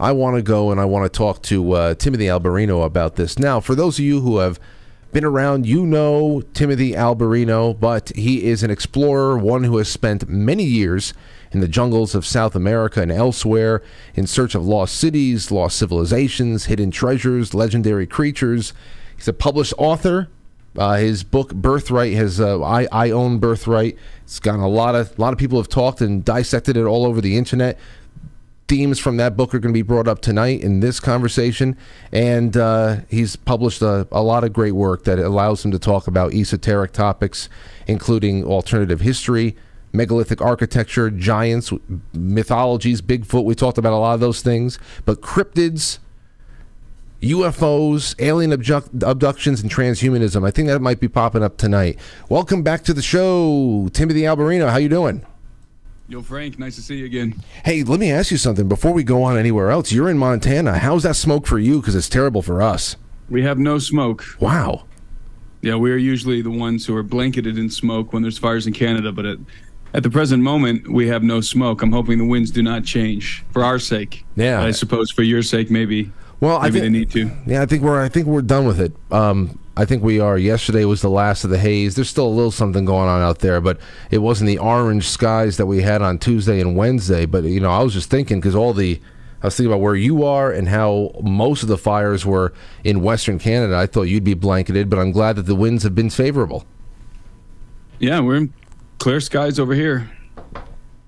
I want to go and I want to talk to uh, Timothy Alberino about this. Now, for those of you who have been around, you know Timothy Alberino, but he is an explorer, one who has spent many years in the jungles of South America and elsewhere in search of lost cities, lost civilizations, hidden treasures, legendary creatures. He's a published author. Uh, his book Birthright has uh, I, I own Birthright. It's gotten a lot of a lot of people have talked and dissected it all over the internet themes from that book are going to be brought up tonight in this conversation. And uh, he's published a, a, lot of great work that allows him to talk about esoteric topics, including alternative history, megalithic architecture, giants, mythologies, Bigfoot. We talked about a lot of those things. But cryptids, UFOs, alien abduct abductions, and transhumanism. I think that might be popping up tonight. Welcome back to the show, Timothy Alberino. How you doing? Yo, Frank, nice to see you again. Hey, let me ask you something before we go on anywhere else. You're in Montana. How's that smoke for you? Because it's terrible for us. We have no smoke. Wow. Yeah, we are usually the ones who are blanketed in smoke when there's fires in Canada, but at, at the present moment, we have no smoke. I'm hoping the winds do not change for our sake. Yeah. I suppose for your sake, maybe. Well, maybe I think, they need to. Yeah, I think we're I think we're done with it. Um, I think we are. Yesterday was the last of the haze. There's still a little something going on out there, but it wasn't the orange skies that we had on Tuesday and Wednesday. But you know, I was just thinking because all the I was thinking about where you are and how most of the fires were in Western Canada. I thought you'd be blanketed, but I'm glad that the winds have been favorable. Yeah, we're in clear skies over here.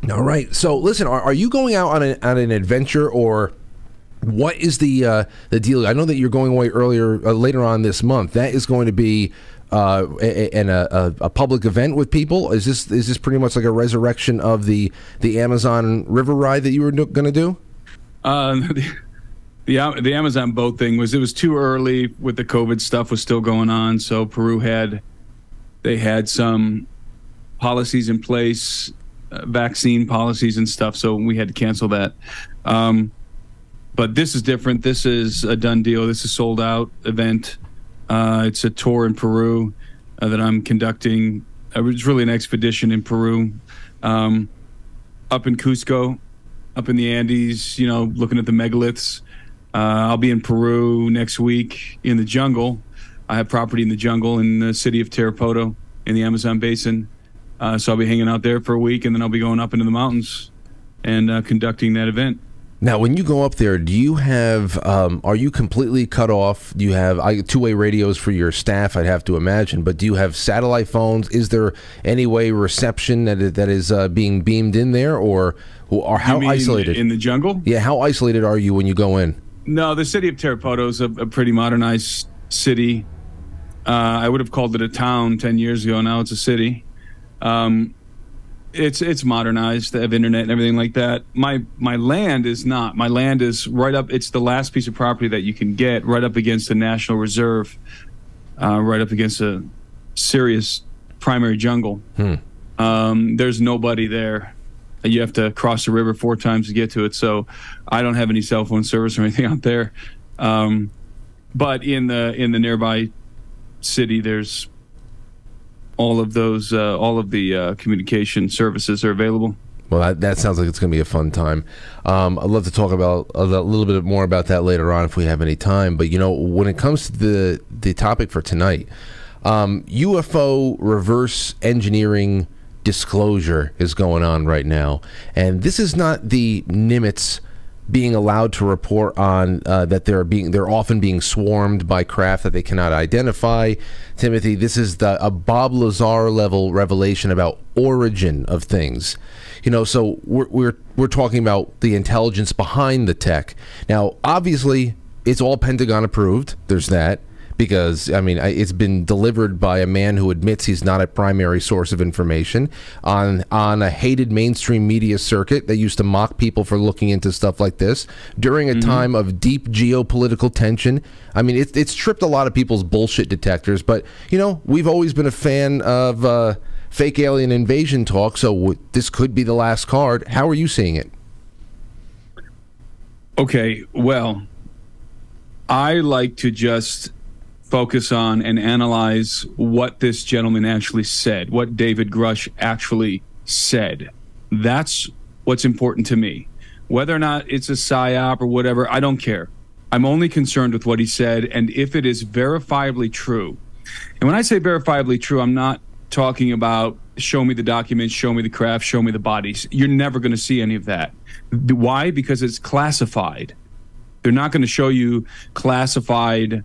All right. So listen, are, are you going out on, a, on an adventure or? What is the uh, the deal? I know that you're going away earlier uh, later on this month. That is going to be uh, a, a, a, public event with people. Is this is this pretty much like a resurrection of the the Amazon River ride that you were going to do? Uh, the, the the Amazon boat thing was it was too early with the COVID stuff was still going on. So Peru had they had some policies in place, uh, vaccine policies and stuff. So we had to cancel that. Um, but this is different. This is a done deal. This is sold out event. Uh, it's a tour in Peru uh, that I'm conducting. Uh, it's really an expedition in Peru, um, up in Cusco, up in the Andes. You know, looking at the megaliths. Uh, I'll be in Peru next week in the jungle. I have property in the jungle in the city of Tarapoto in the Amazon basin. Uh, so I'll be hanging out there for a week, and then I'll be going up into the mountains and uh, conducting that event. Now, when you go up there, do you have? Um, are you completely cut off? Do you have two-way radios for your staff? I'd have to imagine, but do you have satellite phones? Is there any way reception that that is uh, being beamed in there, or or how isolated in the jungle? Yeah, how isolated are you when you go in? No, the city of Tarapoto is a, a pretty modernized city. Uh, I would have called it a town ten years ago. Now it's a city. Um, it's it's modernized. They have internet and everything like that. My my land is not. My land is right up. It's the last piece of property that you can get right up against the national reserve, uh, right up against a serious primary jungle. Hmm. Um, there's nobody there. You have to cross the river four times to get to it. So I don't have any cell phone service or anything out there. Um, but in the in the nearby city, there's all of those, uh, all of the uh, communication services are available. Well, that, that sounds like it's going to be a fun time. Um, I'd love to talk about a little bit more about that later on if we have any time. But you know, when it comes to the the topic for tonight, um, UFO reverse engineering disclosure is going on right now, and this is not the Nimitz being allowed to report on uh, that they're being they're often being swarmed by craft that they cannot identify. Timothy, this is the a Bob Lazar level revelation about origin of things. You know, so we're we're we're talking about the intelligence behind the tech. Now, obviously, it's all Pentagon approved. There's that because I mean it's been delivered by a man who admits he's not a primary source of information on on a hated mainstream media circuit that used to mock people for looking into stuff like this during a mm -hmm. time of deep geopolitical tension. I mean it's it's tripped a lot of people's bullshit detectors, but you know we've always been a fan of uh, fake alien invasion talk, so this could be the last card. How are you seeing it? Okay, well, I like to just focus on and analyze what this gentleman actually said, what David Grusch actually said. That's what's important to me. whether or not it's a psyop or whatever, I don't care. I'm only concerned with what he said and if it is verifiably true. And when I say verifiably true, I'm not talking about show me the documents, show me the craft, show me the bodies. You're never going to see any of that. Why? Because it's classified. They're not going to show you classified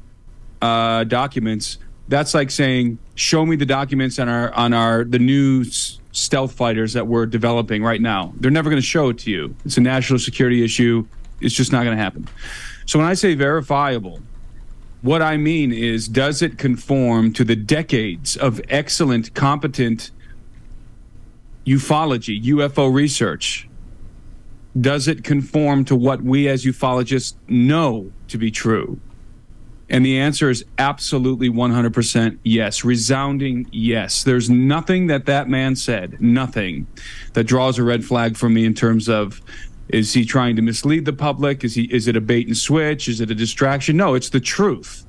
uh, documents. That's like saying, show me the documents on our on our the new stealth fighters that we're developing right now. They're never going to show it to you. It's a national security issue. It's just not going to happen. So when I say verifiable, what I mean is, does it conform to the decades of excellent, competent ufology, UFO research? Does it conform to what we as ufologists know to be true? And the answer is absolutely 100% yes. Resounding yes. There's nothing that that man said, nothing that draws a red flag for me in terms of is he trying to mislead the public? Is he is it a bait and switch? Is it a distraction? No, it's the truth.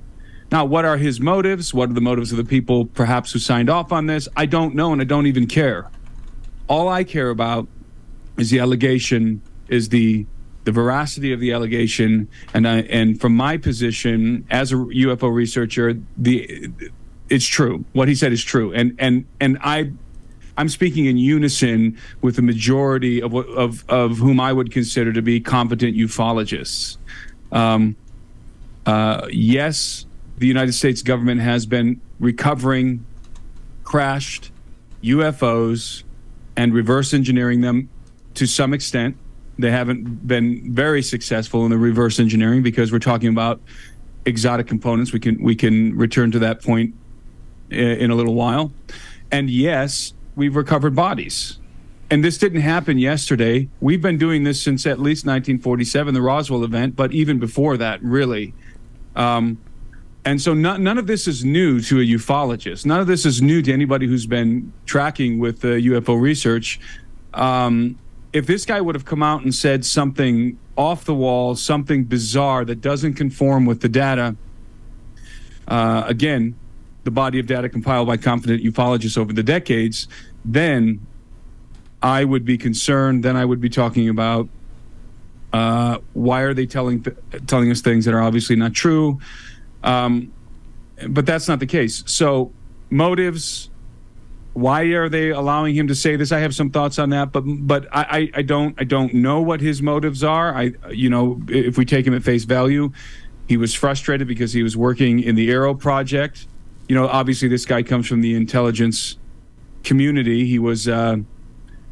Now, what are his motives? What are the motives of the people perhaps who signed off on this? I don't know and I don't even care. All I care about is the allegation, is the the veracity of the allegation, and I, and from my position as a UFO researcher, the it's true. What he said is true, and and and I. I'm speaking in unison with the majority of, of, of whom I would consider to be competent ufologists. Um, uh, yes, the United States government has been recovering crashed UFOs and reverse engineering them to some extent. They haven't been very successful in the reverse engineering because we're talking about exotic components. We can we can return to that point in a little while. And yes, we've recovered bodies. And this didn't happen yesterday. We've been doing this since at least 1947, the Roswell event, but even before that, really. Um, and so none, none of this is new to a ufologist. None of this is new to anybody who's been tracking with uh, UFO research. Um, if this guy would have come out and said something off the wall, something bizarre that doesn't conform with the data, uh, again, the body of data compiled by confident ufologists over the decades, then I would be concerned. Then I would be talking about uh, why are they telling th- telling us things that are obviously not true. Um, but that's not the case. So motives, why are they allowing him to say this? I have some thoughts on that, but but I, I don't I don't know what his motives are. I you know if we take him at face value, he was frustrated because he was working in the AARO project. You know, obviously this guy comes from the intelligence community. He was uh,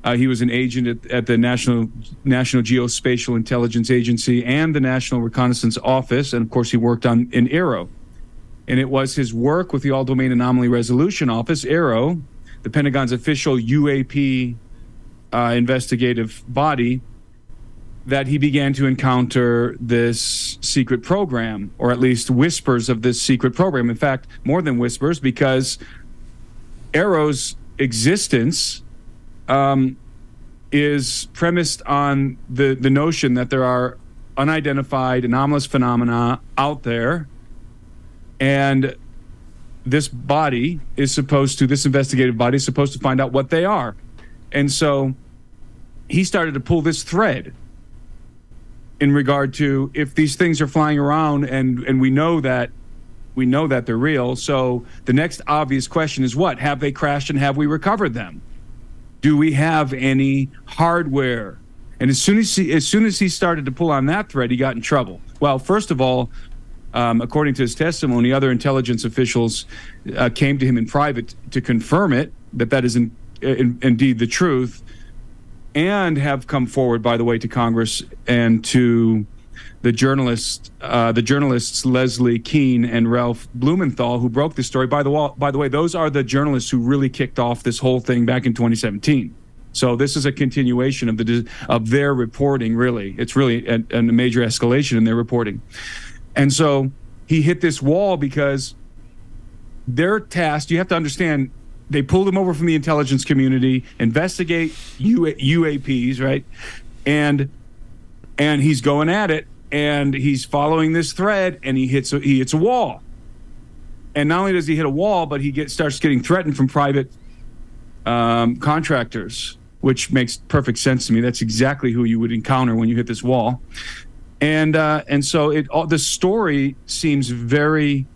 uh, he was an agent at, at, the National National Geospatial Intelligence Agency and the National Reconnaissance Office, and of course he worked on in AARO. And it was his work with the All Domain Anomaly Resolution Office, AARO, the Pentagon's official UAP uh, investigative body, that he began to encounter this secret program, or at least whispers of this secret program. In fact, more than whispers, because AARO's existence um, is premised on the, the notion that there are unidentified anomalous phenomena out there. And this body is supposed to, this investigative body is supposed to find out what they are. And so he started to pull this thread in regard to if these things are flying around and, and we know that we know that they're real. So the next obvious question is what? Have they crashed and have we recovered them? Do we have any hardware? And as soon as he, as soon as he started to pull on that thread, he got in trouble. Well, first of all, um, according to his testimony, other intelligence officials uh, came to him in private to confirm it that that is in, in, indeed the truth, and have come forward, by the way, to Congress and to the journalists, uh, the journalists Leslie Kean and Ralph Blumenthal, who broke this story. By the wall, by the way, those are the journalists who really kicked off this whole thing back in 2017. So this is a continuation of the of their reporting. Really, it's really a, a major escalation in their reporting. And so he hit this wall because they're tasked, you have to understand, they pulled him over from the intelligence community, investigate UAPs, right? And and he's going at it and he's following this thread and he hits a, he hits a wall. And not only does he hit a wall, but he get, starts getting threatened from private um, contractors which makes perfect sense to me. That's exactly who you would encounter when you hit this wall. And uh, and so it all, the story seems very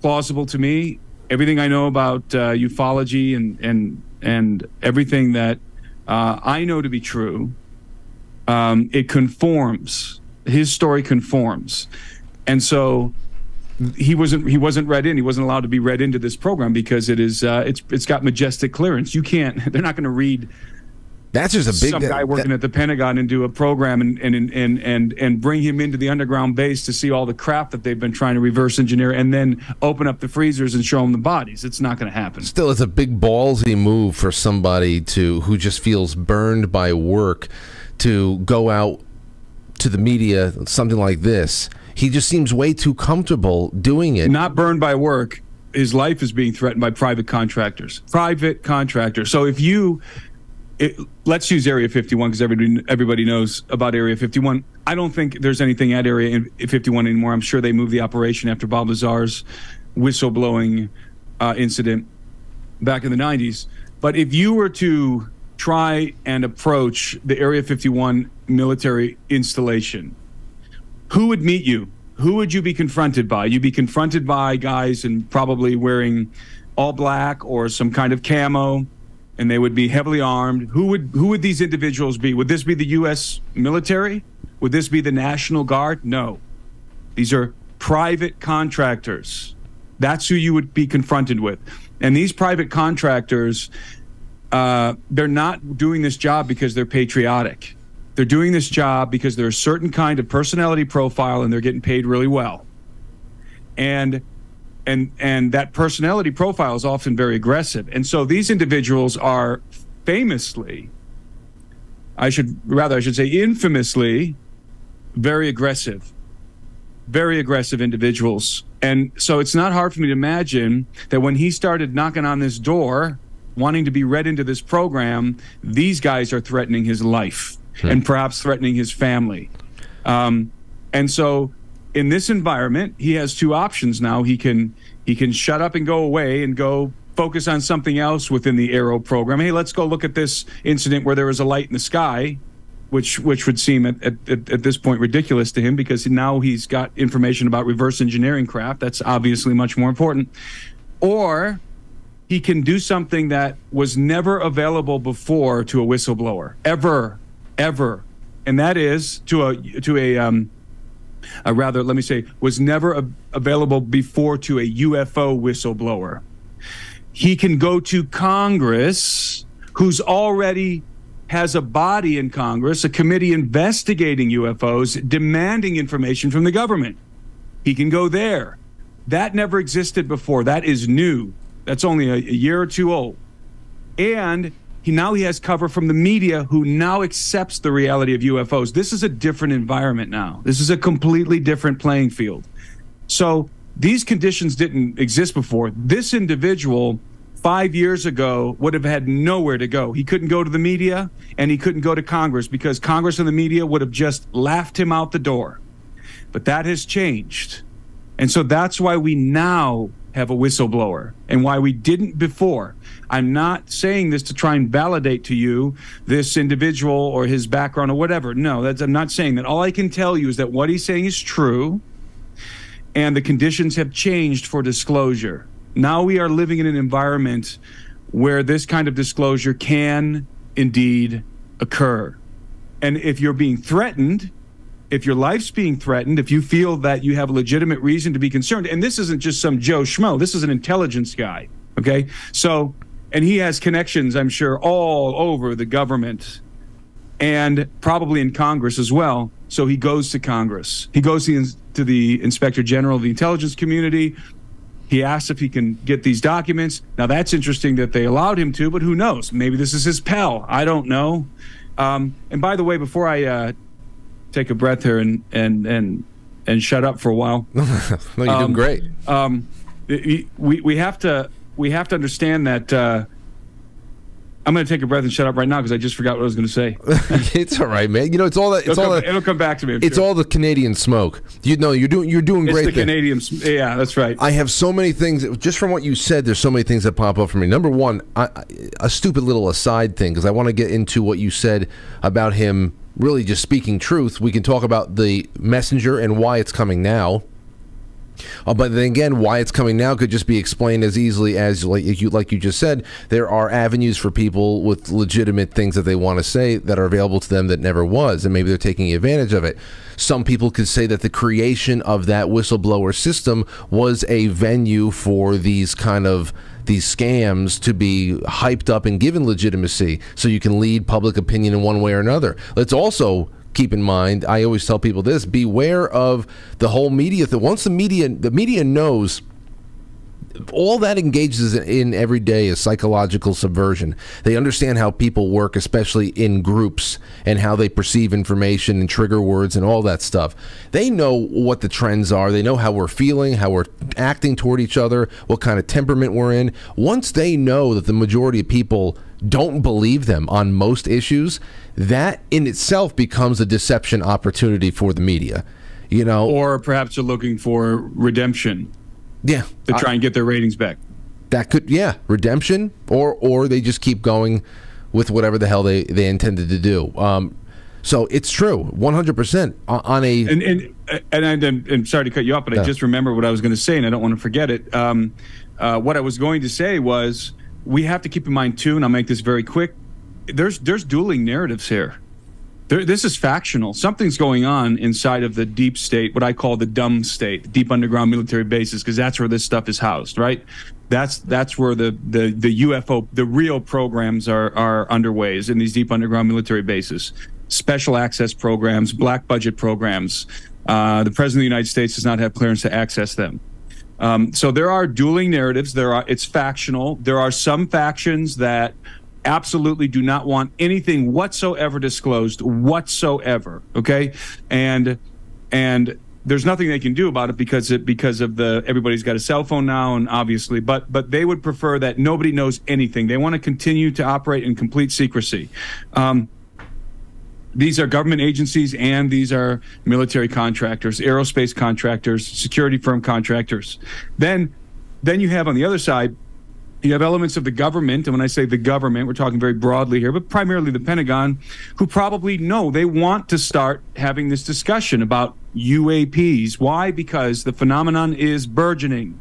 plausible to me. Everything I know about uh, ufology and and and everything that uh, I know to be true, um, it conforms. His story conforms, and so he wasn't he wasn't read in. He wasn't allowed to be read into this program because it is uh, it's it's got majestic clearance. You can't. They're not going to read. That's just a big some guy working that, at the Pentagon and do a program and, and and and and bring him into the underground base to see all the crap that they've been trying to reverse engineer and then open up the freezers and show him the bodies. It's not going to happen. Still, it's a big ballsy move for somebody to who just feels burned by work to go out to the media something like this he just seems way too comfortable doing it. Not burned by work. His life is being threatened by private contractors. Private contractors. So if you it, let's use Area 51 because everybody everybody knows about Area 51. I don't think there's anything at Area 51 anymore. I'm sure they moved the operation after Bob Lazar's whistleblowing uh, incident back in the 90s. But if you were to try and approach the Area 51 military installation who would meet you? Who would you be confronted by? You'd be confronted by guys and probably wearing all black or some kind of camo, and they would be heavily armed. Who would who would these individuals be? Would this be the U.S. military? Would this be the National Guard? No, these are private contractors. That's who you would be confronted with, and these private contractors, uh, they're not doing this job because they're patriotic they're doing this job because they're a certain kind of personality profile and they're getting paid really well. And and and that personality profile is often very aggressive. And so these individuals are famously I should rather I should say infamously very aggressive. Very aggressive individuals. And so it's not hard for me to imagine that when he started knocking on this door, wanting to be read into this program, these guys are threatening his life hmm. and perhaps threatening his family. Um, and so, in this environment, he has two options now. He can he can shut up and go away and go focus on something else within the AARO program. Hey, let's go look at this incident where there was a light in the sky, which which would seem at, at, at this point ridiculous to him because now he's got information about reverse engineering craft. That's obviously much more important. Or he can do something that was never available before to a whistleblower, ever ever, and that is to a to a um, a rather let me say was never a, available before to a UFO whistleblower. He can go to Congress, who's already has a body in Congress, a committee investigating UFOs, demanding information from the government. He can go there. That never existed before. That is new. That's only a, a year or two old. And he now he has cover from the media who now accepts the reality of UFOs. This is a different environment now. This is a completely different playing field. So these conditions didn't exist before. This individual five years ago would have had nowhere to go. He couldn't go to the media and he couldn't go to Congress because Congress and the media would have just laughed him out the door. But that has changed. And so that's why we now have a whistleblower and why we didn't before. I'm not saying this to try and validate to you this individual or his background or whatever. No, that's I'm not saying that. All I can tell you is that what he's saying is true and the conditions have changed for disclosure. Now we are living in an environment where this kind of disclosure can indeed occur. And if you're being threatened, if your life's being threatened, if you feel that you have a legitimate reason to be concerned, and this isn't just some Joe Schmo, this is an intelligence guy. Okay. So, and he has connections, I'm sure, all over the government and probably in Congress as well. So he goes to Congress. He goes to the Inspector General of the intelligence community. He asks if he can get these documents. Now, that's interesting that they allowed him to, but who knows? Maybe this is his pal. I don't know. Um, and by the way, before I uh, take a breath here and and and and shut up for a while. no, you're um, doing great. Um, we we have to we have to understand that uh, I'm going to take a breath and shut up right now because I just forgot what I was going to say. it's all right, man. You know, it's all that. It's it'll, all come, that, it'll come back to me. I'm It's sure. all the Canadian smoke. You know, you're doing you're doing It's great. the thing. Canadian. Yeah, that's right. I have so many things. Just from what you said, there's so many things that pop up for me. Number one, I, a stupid little aside thing because I want to get into what you said about him really just speaking truth. We can talk about the messenger and why it's coming now. Uh, but then again, why it's coming now could just be explained as easily as like you like you just said. There are avenues for people with legitimate things that they want to say that are available to them that never was, and maybe they're taking advantage of it. Some people could say that the creation of that whistleblower system was a venue for these kind of these scams to be hyped up and given legitimacy, so you can lead public opinion in one way or another. Let's also keep in mind i always tell people this beware of the whole media that once the media the media knows all that engages in, every day is psychological subversion. They understand how people work, especially in groups, and how they perceive information and trigger words and all that stuff. They know what the trends are. They know how we're feeling, how we're acting toward each other, what kind of temperament we're in. Once they know that the majority of people don't believe them on most issues, that in itself becomes a deception opportunity for the media. You know, or perhaps they're looking for redemption yeah, to try and get their ratings back. that could yeah redemption or or they just keep going with whatever the hell they they intended to do um so it's true 100% on- on a And and and, and, and, and sorry to cut you off, but. I just remember what I was going to say, and I don't want to forget it. Um, uh, what I was going to say was we have to keep in mind too, and I'll make this very quick. There's there's dueling narratives here. There, this is factional. Something's going on inside of the deep state, what I call the dumb state, the deep underground military bases, because that's where this stuff is housed, right? That's that's where the, the, the UFO, the real programs are are underway, is in these deep underground military bases, special access programs, black budget programs. Uh, the president of the United States does not have clearance to access them. Um, so there are dueling narratives. There are it's factional. There are some factions that absolutely do not want anything whatsoever disclosed whatsoever. Okay, and and there's nothing they can do about it because it because of the everybody's got a cell phone now and obviously but but they would prefer that nobody knows anything they want to continue to operate in complete secrecy um, these are government agencies and these are military contractors, aerospace contractors, security firm contractors. Then, then you have on the other side, you have elements of the government, and when I say the government, we're talking very broadly here, but primarily the Pentagon, who probably know they want to start having this discussion about UAPs. Why? Because the phenomenon is burgeoning.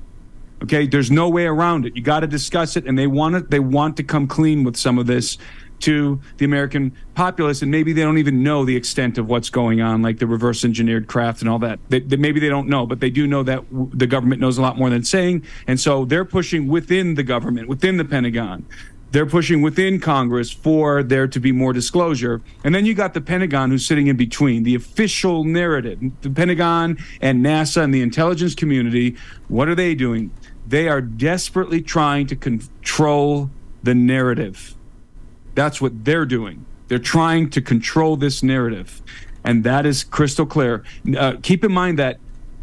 Okay, there's no way around it. You got to discuss it, and they want it. They want to come clean with some of this to the American populace, and maybe they don't even know the extent of what's going on, like the reverse engineered craft and all that. They, they- maybe they don't know, but they do know that w- the government knows a lot more than saying, and so they're pushing within the government, within the Pentagon. They're pushing within Congress for there to be more disclosure. And then you got the Pentagon who's sitting in between, the official narrative. The Pentagon and NASA and the intelligence community, what are they doing? They are desperately trying to control the narrative. That's what they're doing. They're trying to control this narrative. And that is crystal clear. Uh, keep in mind that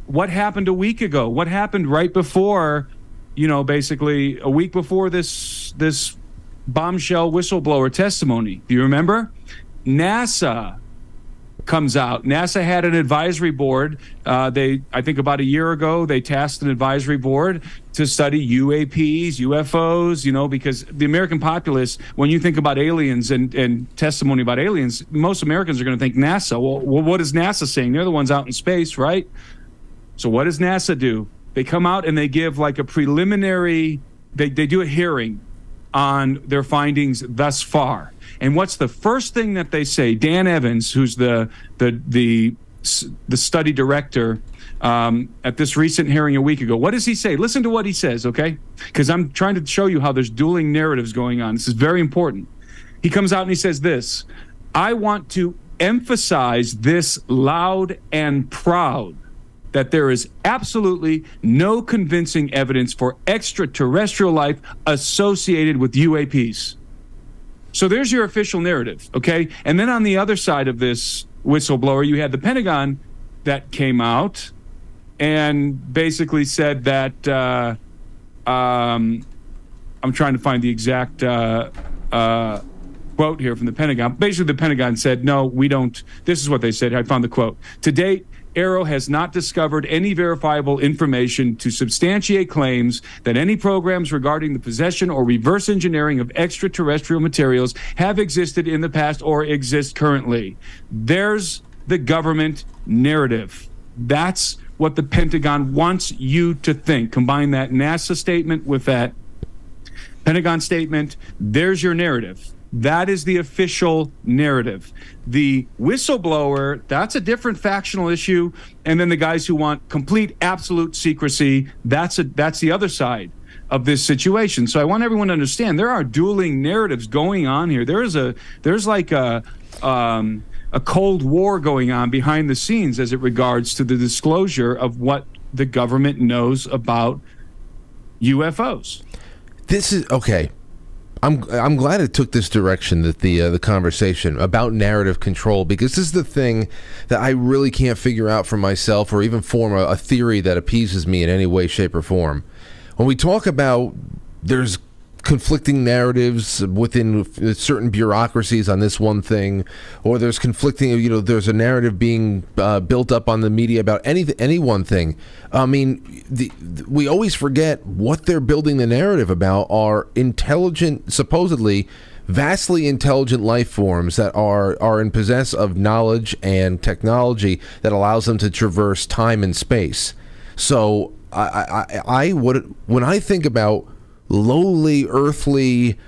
what happened a week ago, what happened right before, you know, basically a week before this this bombshell whistleblower testimony. Do you remember? NASA comes out. NASA had an advisory board. Uh, they, I think, about a year ago, they tasked an advisory board to study UAPs, UFOs. You know, because the American populace, when you think about aliens and and testimony about aliens, most Americans are going to think NASA. Well, well, what is NASA saying? They're the ones out in space, right? So what does NASA do? They come out and they give like a preliminary. They they do a hearing on their findings thus far. And what's the first thing that they say? Dan Evans, who's the the the the study director um, at this recent hearing a week ago, what does he say? Listen to what he says, okay? Because I'm trying to show you how there's dueling narratives going on. This is very important. He comes out and he says this: I want to emphasize this loud and proud that there is absolutely no convincing evidence for extraterrestrial life associated with UAPs. So there's your official narrative, okay? And then on the other side of this whistleblower, you had the Pentagon that came out and basically said that uh, um, I'm trying to find the exact uh, uh, quote here from the Pentagon. Basically, the Pentagon said, no, we don't. This is what they said. I found the quote. To date, AARO has not discovered any verifiable information to substantiate claims that any programs regarding the possession or reverse engineering of extraterrestrial materials have existed in the past or exist currently. There's the government narrative. That's what the Pentagon wants you to think. Combine that NASA statement with that Pentagon statement. There's your narrative. That is the official narrative. The whistleblower, that's a different factional issue. And then the guys who want complete absolute secrecy, that's a that's the other side of this situation. So I want everyone to understand there are dueling narratives going on here. There is a there's like a um, a cold war going on behind the scenes as it regards to the disclosure of what the government knows about UFOs. This is okay. I'm I'm glad it took this direction that the uh, the conversation about narrative control because this is the thing that I really can't figure out for myself or even form a, a theory that appeases me in any way, shape, or form. When we talk about there's conflicting narratives within certain bureaucracies on this one thing, or there's conflicting, you know, there's a narrative being uh, built up on the media about any any one thing. I mean, the, we always forget what they're building the narrative about are intelligent, supposedly vastly intelligent life forms that are are in possess of knowledge and technology that allows them to traverse time and space. So I, I, I would when I think about lowly earthly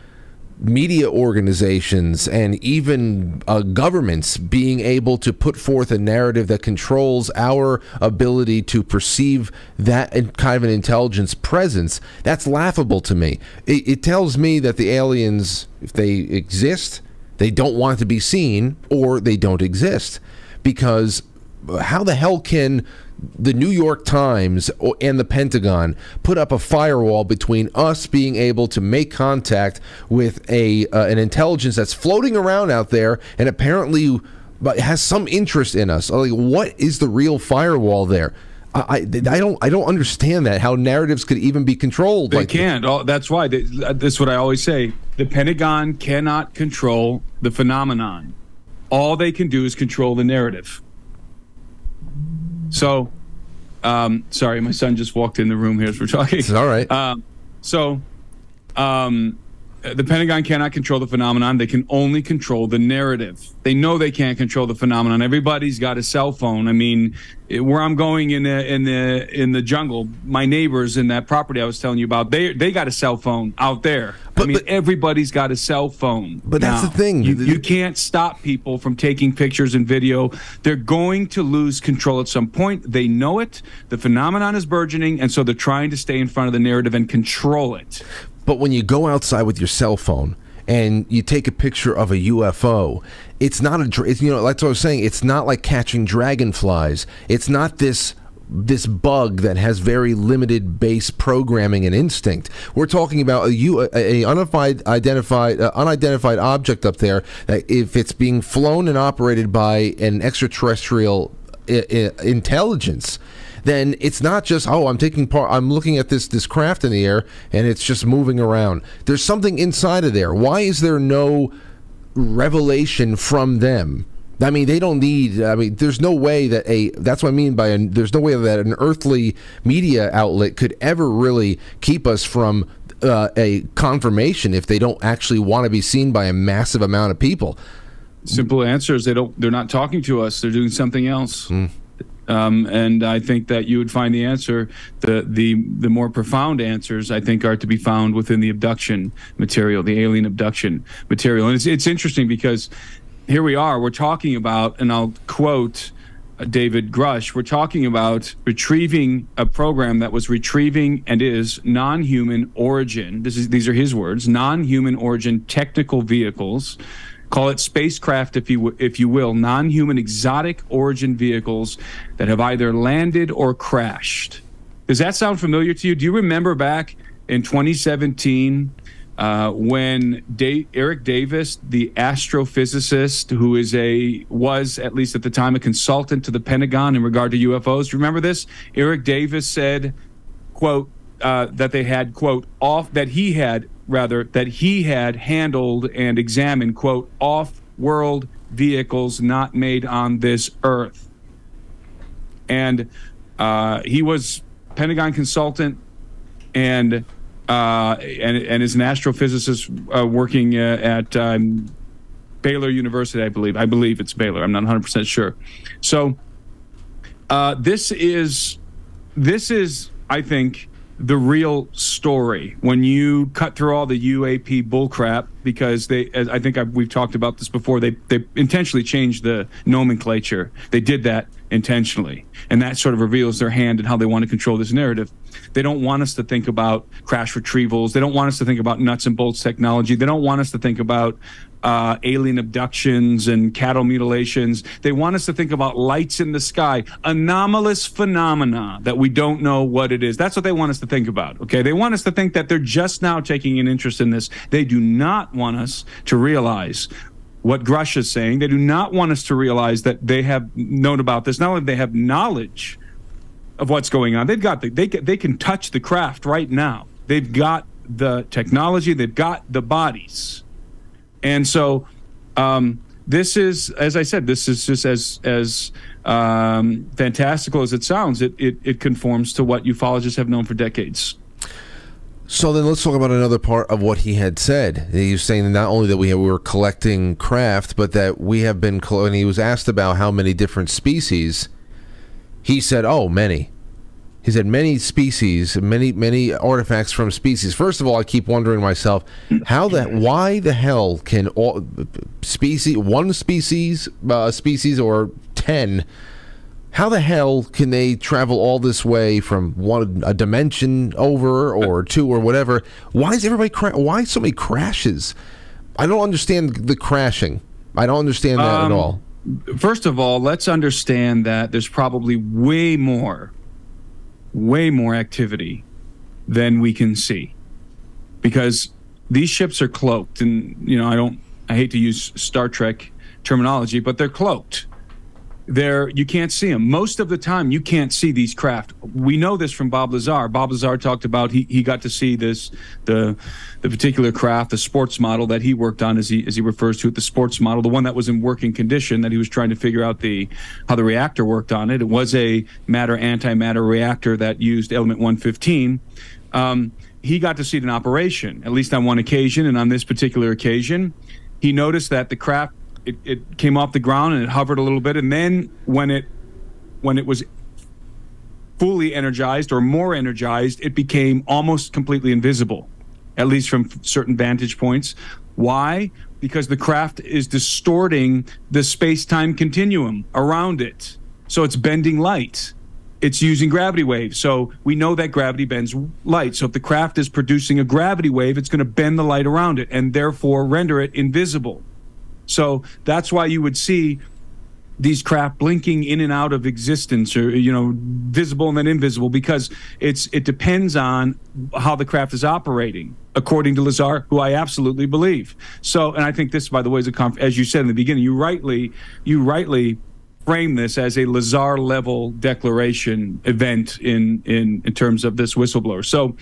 media organizations and even uh, governments being able to put forth a narrative that controls our ability to perceive that kind of an intelligence presence, that's laughable to me. It, it tells me that the aliens, if they exist, they don't want to be seen or they don't exist. Because how the hell can the New York Times and the Pentagon put up a firewall between us being able to make contact with a uh, an intelligence that's floating around out there and apparently has some interest in us. Like, what is the real firewall there? I, I, don't I don't understand that how narratives could even be controlled. They like can't. Oh, that's why. They, that's what I always say. The Pentagon cannot control the phenomenon. All they can do is control the narrative. So, um, sorry, my son just walked in the room here as we're talking. It's all right. Um, so, um, the Pentagon cannot control the phenomenon. They can only control the narrative. They know they can't control the phenomenon. Everybody's got a cell phone. I mean, where I'm going in the in the in the jungle, my neighbors in that property I was telling you about, they they got a cell phone out there. But, I mean, but, everybody's got a cell phone. But now. that's the thing. You, you can't stop people from taking pictures and video. They're going to lose control at some point. They know it. The phenomenon is burgeoning, and so they're trying to stay in front of the narrative and control it. But when you go outside with your cell phone and you take a picture of a UFO, it's not a it's, you know that's what I was saying. It's not like catching dragonflies. It's not this this bug that has very limited base programming and instinct. We're talking about a, a, a unidentified identified uh, unidentified object up there that if it's being flown and operated by an extraterrestrial I- I- intelligence then it's not just oh I'm taking part I'm looking at this this craft in the air and it's just moving around. There's something inside of there. Why is there no revelation from them? I mean, they don't need. I mean, there's no way that a. That's what I mean by a. There's no way that an earthly media outlet could ever really keep us from uh, a confirmation if they don't actually want to be seen by a massive amount of people. Simple answer is they don't. They're not talking to us. They're doing something else. Mm. Um, and I think that you would find the answer, the the the more profound answers, I think, are to be found within the abduction material, the alien abduction material. And it's it's interesting because here we are, we're talking about, and I'll quote uh, David Grusch, we're talking about retrieving a program that was retrieving and is non-human origin. This is these are his words, non-human origin technical vehicles call it spacecraft if you if you will non-human exotic origin vehicles that have either landed or crashed does that sound familiar to you do you remember back in 2017 uh, when da- Eric Davis, the astrophysicist, who is a was at least at the time a consultant to the Pentagon in regard to UFOs. Remember this? Eric Davis said, "quote uh, that they had quote off that he had rather that he had handled and examined quote off-world vehicles not made on this earth and uh, he was pentagon consultant and uh, and and is an astrophysicist uh, working uh, at um, Baylor University, I believe. I believe it's Baylor. I'm not 100 percent sure. So uh, this is this is, I think, the real story when you cut through all the UAP bullcrap because they, as I think I've, we've talked about this before, they they intentionally changed the nomenclature. They did that intentionally, and that sort of reveals their hand and how they want to control this narrative. They don't want us to think about crash retrievals. They don't want us to think about nuts and bolts technology. They don't want us to think about uh, alien abductions and cattle mutilations. They want us to think about lights in the sky, anomalous phenomena that we don't know what it is. That's what they want us to think about. Okay. They want us to think that they're just now taking an interest in this. They do not want us to realize what Grusch is saying. They do not want us to realize that they have known about this. Not only they have knowledge of what's going on, they've got the, they they can touch the craft right now. They've got the technology. They've got the bodies and so um, this is, as I said, this is just as as um, fantastical as it sounds. It, it it conforms to what ufologists have known for decades. So then let's talk about another part of what he had said. He was saying not only that we, we were collecting craft, but that we have been. And he was asked about how many different species. He said, "Oh, many." He said many species, many many artifacts from species. First of all, I keep wondering myself, how that why the hell can all species one species uh, species or ten how the hell can they travel all this way from one a dimension over or two or whatever? Why is everybody cra- why so many crashes? I don't understand the crashing. I don't understand that um, at all. First of all, let's understand that there's probably way more way more activity than we can see. Because these ships are cloaked and you know i don't i hate to use star trek terminology but they're cloaked they're you can't see them most of the time you can't see these craft. We know this from bob lazar. Bob lazar talked about he, he got to see this the the particular craft the sports model that he worked on as he as he refers to it the sports model the one that was in working condition that he was trying to figure out the how the reactor worked on it. It was a matter antimatter reactor that used element 115 um, he got to see it in operation at least on one occasion and on this particular occasion. He noticed that the craft it, it came off the ground and it hovered a little bit, and then when it when it was fully energized or more energized, it became almost completely invisible, at least from certain vantage points. Why? Because the craft is distorting the space time continuum around it. So it's bending light. It's using gravity waves. So we know that gravity bends light. So if the craft is producing a gravity wave, it's going to bend the light around it and therefore render it invisible. So that's why you would see these craft blinking in and out of existence or you know visible and then invisible because it's it depends on how the craft is operating according to lazar who i absolutely believe. So and i think this by the way is a conf- as you said in the beginning you rightly you rightly frame this as a lazar level declaration event in in in terms of this whistleblower. So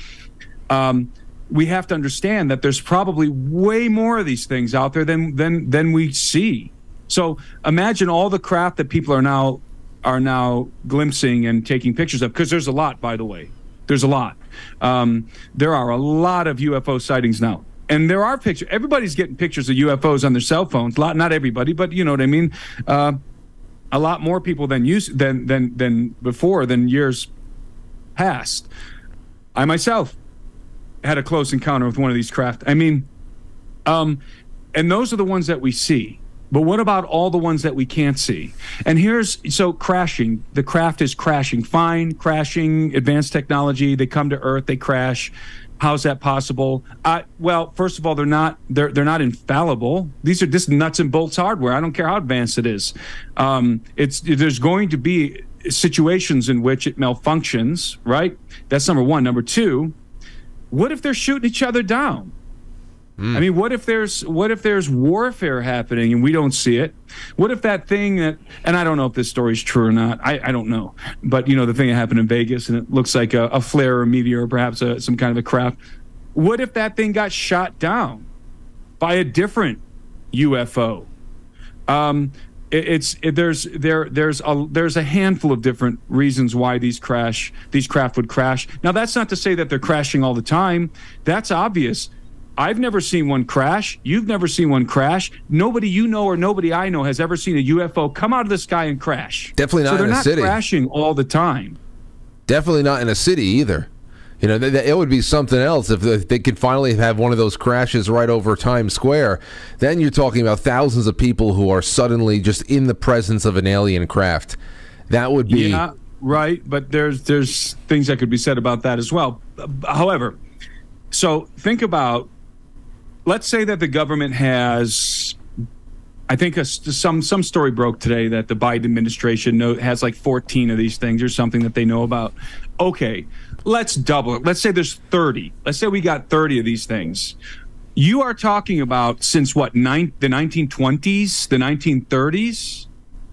um we have to understand that there's probably way more of these things out there than than than we see. So imagine all the craft that people are now are now glimpsing and taking pictures of because there's a lot, by the way. There's a lot. Um, there are a lot of UFO sightings now. And there are pictures. Everybody's getting pictures of UFOs on their cell phones. Lot, not everybody, but you know what I mean. Uh, a lot more people than use than than than before than years past. I myself had a close encounter with one of these craft. I mean, um, and those are the ones that we see. But what about all the ones that we can't see? And here's so crashing. The craft is crashing. Fine, crashing. Advanced technology. They come to Earth. They crash. How's that possible? Uh, well, first of all, they're not they're they're not infallible. These are just nuts and bolts hardware. I don't care how advanced it is. Um, it's there's going to be situations in which it malfunctions. Right. That's number one. Number two what if they're shooting each other down? Mm. I mean, what if there's what if there's warfare happening and we don't see it? What if that thing that and I don't know if this story is true or not. I, I don't know, but you know the thing that happened in Vegas and it looks like a, a flare or a meteor, or perhaps a, some kind of a craft. What if that thing got shot down by a different UFO? Um, it, it's it, there's there there's a there's a handful of different reasons why these crash these craft would crash. Now that's not to say that they're crashing all the time. That's obvious. I've never seen one crash. You've never seen one crash. Nobody you know or nobody I know has ever seen a UFO come out of the sky and crash. Definitely not so they're in a not city. crashing all the time. Definitely not in a city either. You know, th- th- it would be something else if they- they could finally have one of those crashes right over Times Square. Then you're talking about thousands of people who are suddenly just in the presence of an alien craft. That would be Yeah, right. But there's there's things that could be said about that as well. However, so think about, let's say that the government has, I think a, some some story broke today that the Biden administration know, has like 14 of these things or something that they know about. Okay, let's double it. Let's say there's 30. Let's say we got 30 of these things. You are talking about since what nine the 1920s, the 1930s.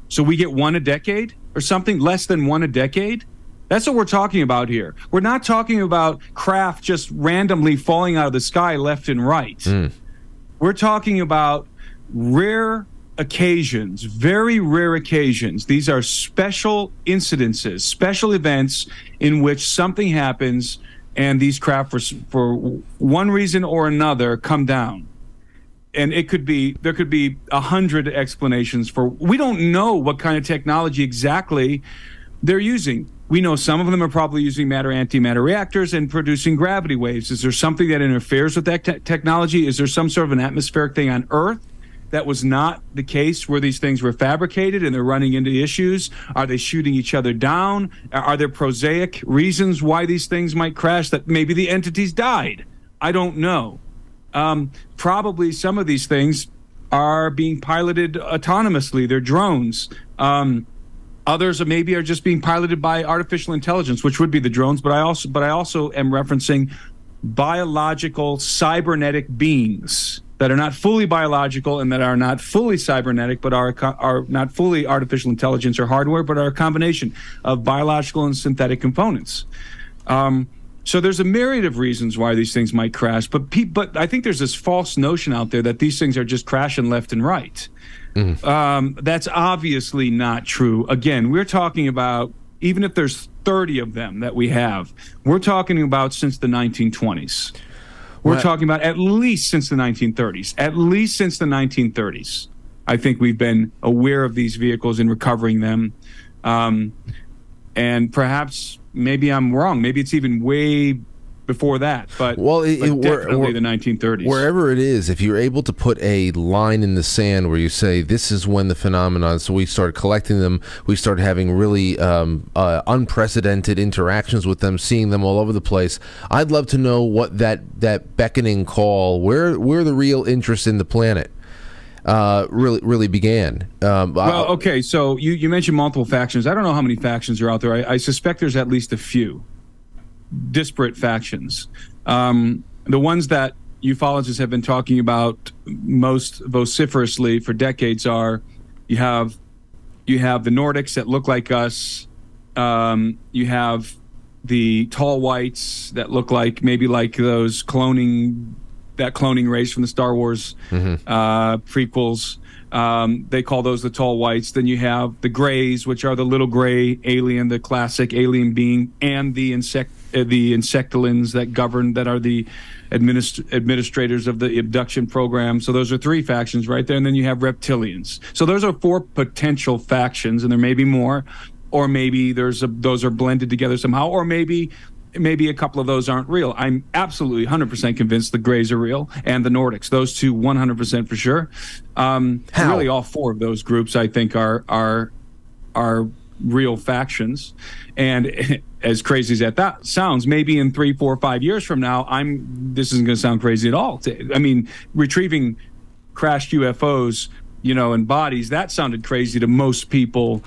So we get one a decade or something less than one a decade. That's what we're talking about here. We're not talking about craft just randomly falling out of the sky left and right. Hmm. We're talking about rare occasions, very rare occasions. These are special incidences, special events in which something happens and these craft, for, for one reason or another, come down. And it could be there could be a hundred explanations for we don't know what kind of technology exactly they're using. We know some of them are probably using matter antimatter reactors and producing gravity waves. Is there something that interferes with that te- technology? Is there some sort of an atmospheric thing on earth that was not the case where these things were fabricated and they're running into issues are they shooting each other down are there prosaic reasons why these things might crash that maybe the entities died i don't know um, probably some of these things are being piloted autonomously. They're drones. Um, others maybe are just being piloted by artificial intelligence, which would be the drones. But I also, but I also am referencing biological cybernetic beings that are not fully biological and that are not fully cybernetic, but are are not fully artificial intelligence or hardware, but are a combination of biological and synthetic components. Um, so there's a myriad of reasons why these things might crash, but pe- but I think there's this false notion out there that these things are just crashing left and right. Um, that's obviously not true. Again, we're talking about even if there's 30 of them that we have, we're talking about since the 1920s. We're talking about at least since the 1930s. At least since the 1930s, I think we've been aware of these vehicles and recovering them. Um, and perhaps maybe I'm wrong. Maybe it's even way before that. But Well, it- but it- definitely we're- the 1930s. wherever it is, if you're able to put a line in the sand where you say this is when the phenomenon, so we started collecting them, we started having really um, uh, unprecedented interactions with them, seeing them all over the place. I'd love to know what that that beckoning call, where where the real interest in the planet uh, really really began. Um, Well, okay, so you, you mentioned multiple factions. I don't know how many factions are out there. I, I suspect there's at least a few disparate factions. Um, the ones that ufologists have been talking about most vociferously for decades are you have you have the Nordics that look like us. Um, you have the tall whites that look like maybe like those cloning that cloning race from the Star Wars uh, prequels. Um, they call those the tall whites. Then you have the grays, which are the little gray alien, the classic alien being, and the insect, the insectilins that govern, that are the administ- administrators of the abduction program. So those are three factions right there. And then you have reptilians. So those are four potential factions, and there may be more, or maybe there's a, those are blended together somehow, or maybe maybe a couple of those aren't real. I'm absolutely 100% convinced the Greys are real and the Nordics. Those two 100% for sure. Um? Really, all four of those groups I think are are are real factions. And as crazy as that, that sounds, maybe in three, four, five years from now, I'm this isn't going to sound crazy at all. I mean, retrieving crashed UFOs, you know, and bodies that sounded crazy to most people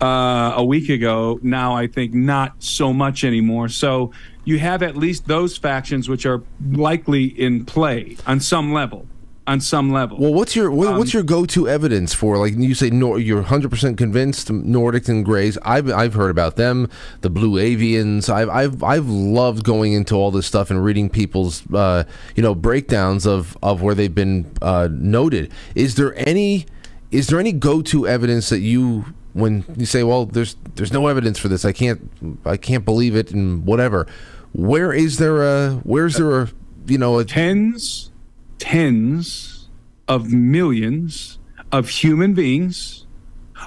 uh, a week ago. Now I think not so much anymore. So you have at least those factions which are likely in play on some level. On some level. Well, what's your what, um, what's your go-to evidence for like you say Nor- you're 100% convinced Nordic and Greys. I've I've heard about them, the Blue Avians. I've I've I've loved going into all this stuff and reading people's uh, you know breakdowns of of where they've been uh, noted. Is there any is there any go-to evidence that you when you say, well, there's there's no evidence for this. I can't I can't believe it and whatever. Where is there a where's there a you know a tens tens of millions of human beings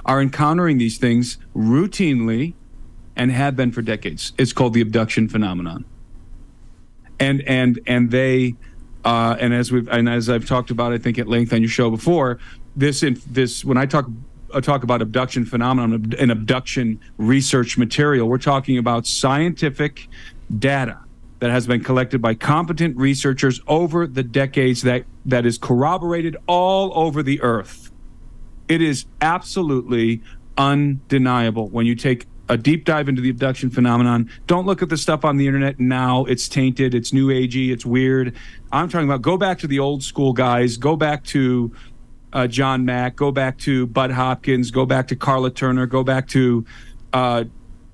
are encountering these things routinely and have been for decades. It's called the abduction phenomenon. And and and they uh, and as we've and as I've talked about, I think at length on your show before, this in, this when I talk uh, talk about abduction phenomenon and abduction research material, we're talking about scientific data that has been collected by competent researchers over the decades that that is corroborated all over the earth. It is absolutely undeniable when you take a deep dive into the abduction phenomenon. Don't look at the stuff on the internet now. It's tainted, it's new agey, it's weird. I'm talking about go back to the old school guys, go back to uh, John Mack, go back to Bud Hopkins, go back to Karla Turner, go back to uh,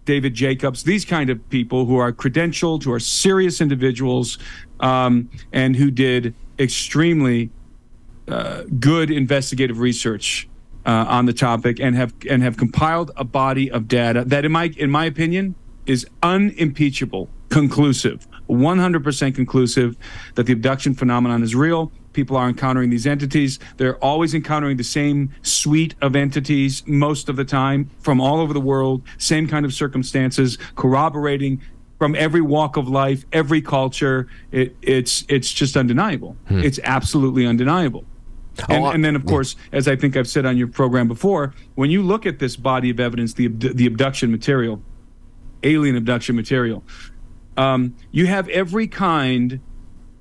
David Jacobs, these kind of people who are credentialed, who are serious individuals, um, and who did extremely uh, good investigative research uh, on the topic and have and have compiled a body of data that, in my in my opinion, is unimpeachable, conclusive, 100% conclusive that the abduction phenomenon is real people are encountering these entities. They're always encountering the same suite of entities most of the time from all over the world, same kind of circumstances, corroborating from every walk of life, every culture. It, it's it's just undeniable. Hmm. It's absolutely undeniable. And, and, then, of course, as I think I've said on your program before, when you look at this body of evidence, the the abduction material, alien abduction material, um, you have every kind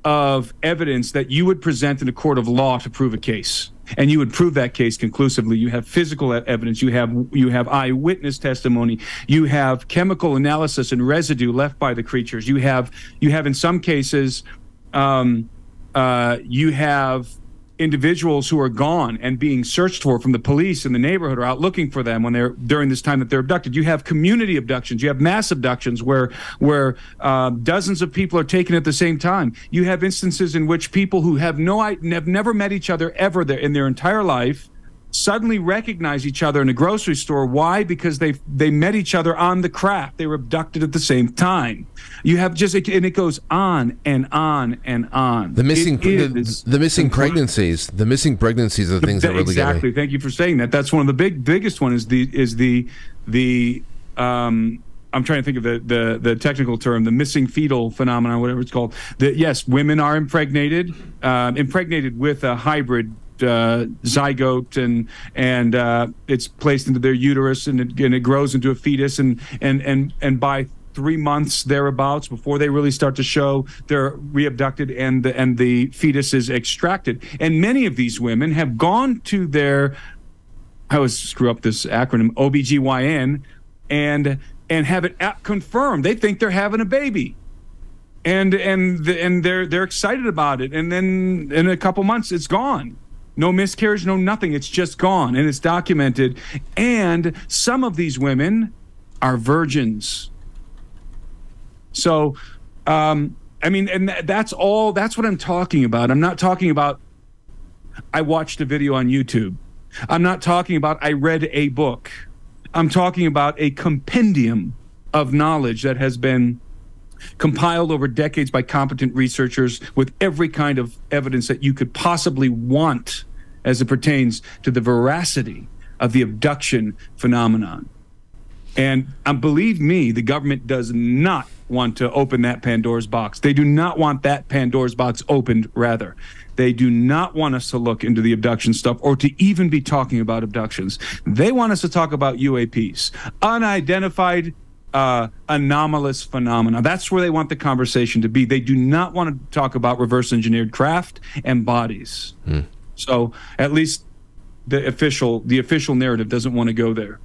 of evidence that you would present in a court of law to prove a case. And you would prove that case conclusively. You have physical evidence. You have you have eyewitness testimony. You have chemical analysis and residue left by the creatures. You have you have in some cases um, uh, you have individuals who are gone and being searched for from the police in the neighborhood are out looking for them when they're during this time that they're abducted. You have community abductions. You have mass abductions where where uh, dozens of people are taken at the same time. You have instances in which people who have no have never met each other ever in their entire life suddenly recognize each other in a grocery store. Why? Because they they met each other on the craft. They were abducted at the same time. You have just and it goes on and on and on. The missing the, the, missing pregnancies. The missing pregnancies are the things that really exactly. Thank you for saying that. That's one of the big biggest one is the is the the um I'm trying to think of the, the, the technical term, the missing fetal phenomenon, whatever it's called. That yes, women are impregnated, um, impregnated with a hybrid uh, zygote and and uh, it's placed into their uterus and it, and it grows into a fetus and and and and by three months thereabouts before they really start to show they're reabducted and the, and the fetus is extracted. And many of these women have gone to their I always screw up this acronym OBGYN and and have it confirmed. They think they're having a baby. And and and they're they're excited about it. And then in a couple months it's gone no miscarriage, no nothing. It's just gone and it's documented. And some of these women are virgins. So, um, I mean, and th- that's all, that's what I'm talking about. I'm not talking about, I watched a video on YouTube. I'm not talking about, I read a book. I'm talking about a compendium of knowledge that has been compiled over decades by competent researchers with every kind of evidence that you could possibly want as it pertains to the veracity of the abduction phenomenon. And um, believe me, the government does not want to open that Pandora's box. They do not want that Pandora's box opened, rather. They do not want us to look into the abduction stuff or to even be talking about abductions. They want us to talk about UAPs, unidentified uh, anomalous phenomena. That's where they want the conversation to be. They do not want to talk about reverse engineered craft and bodies. Hmm. So at least the official the official narrative doesn't want to go there.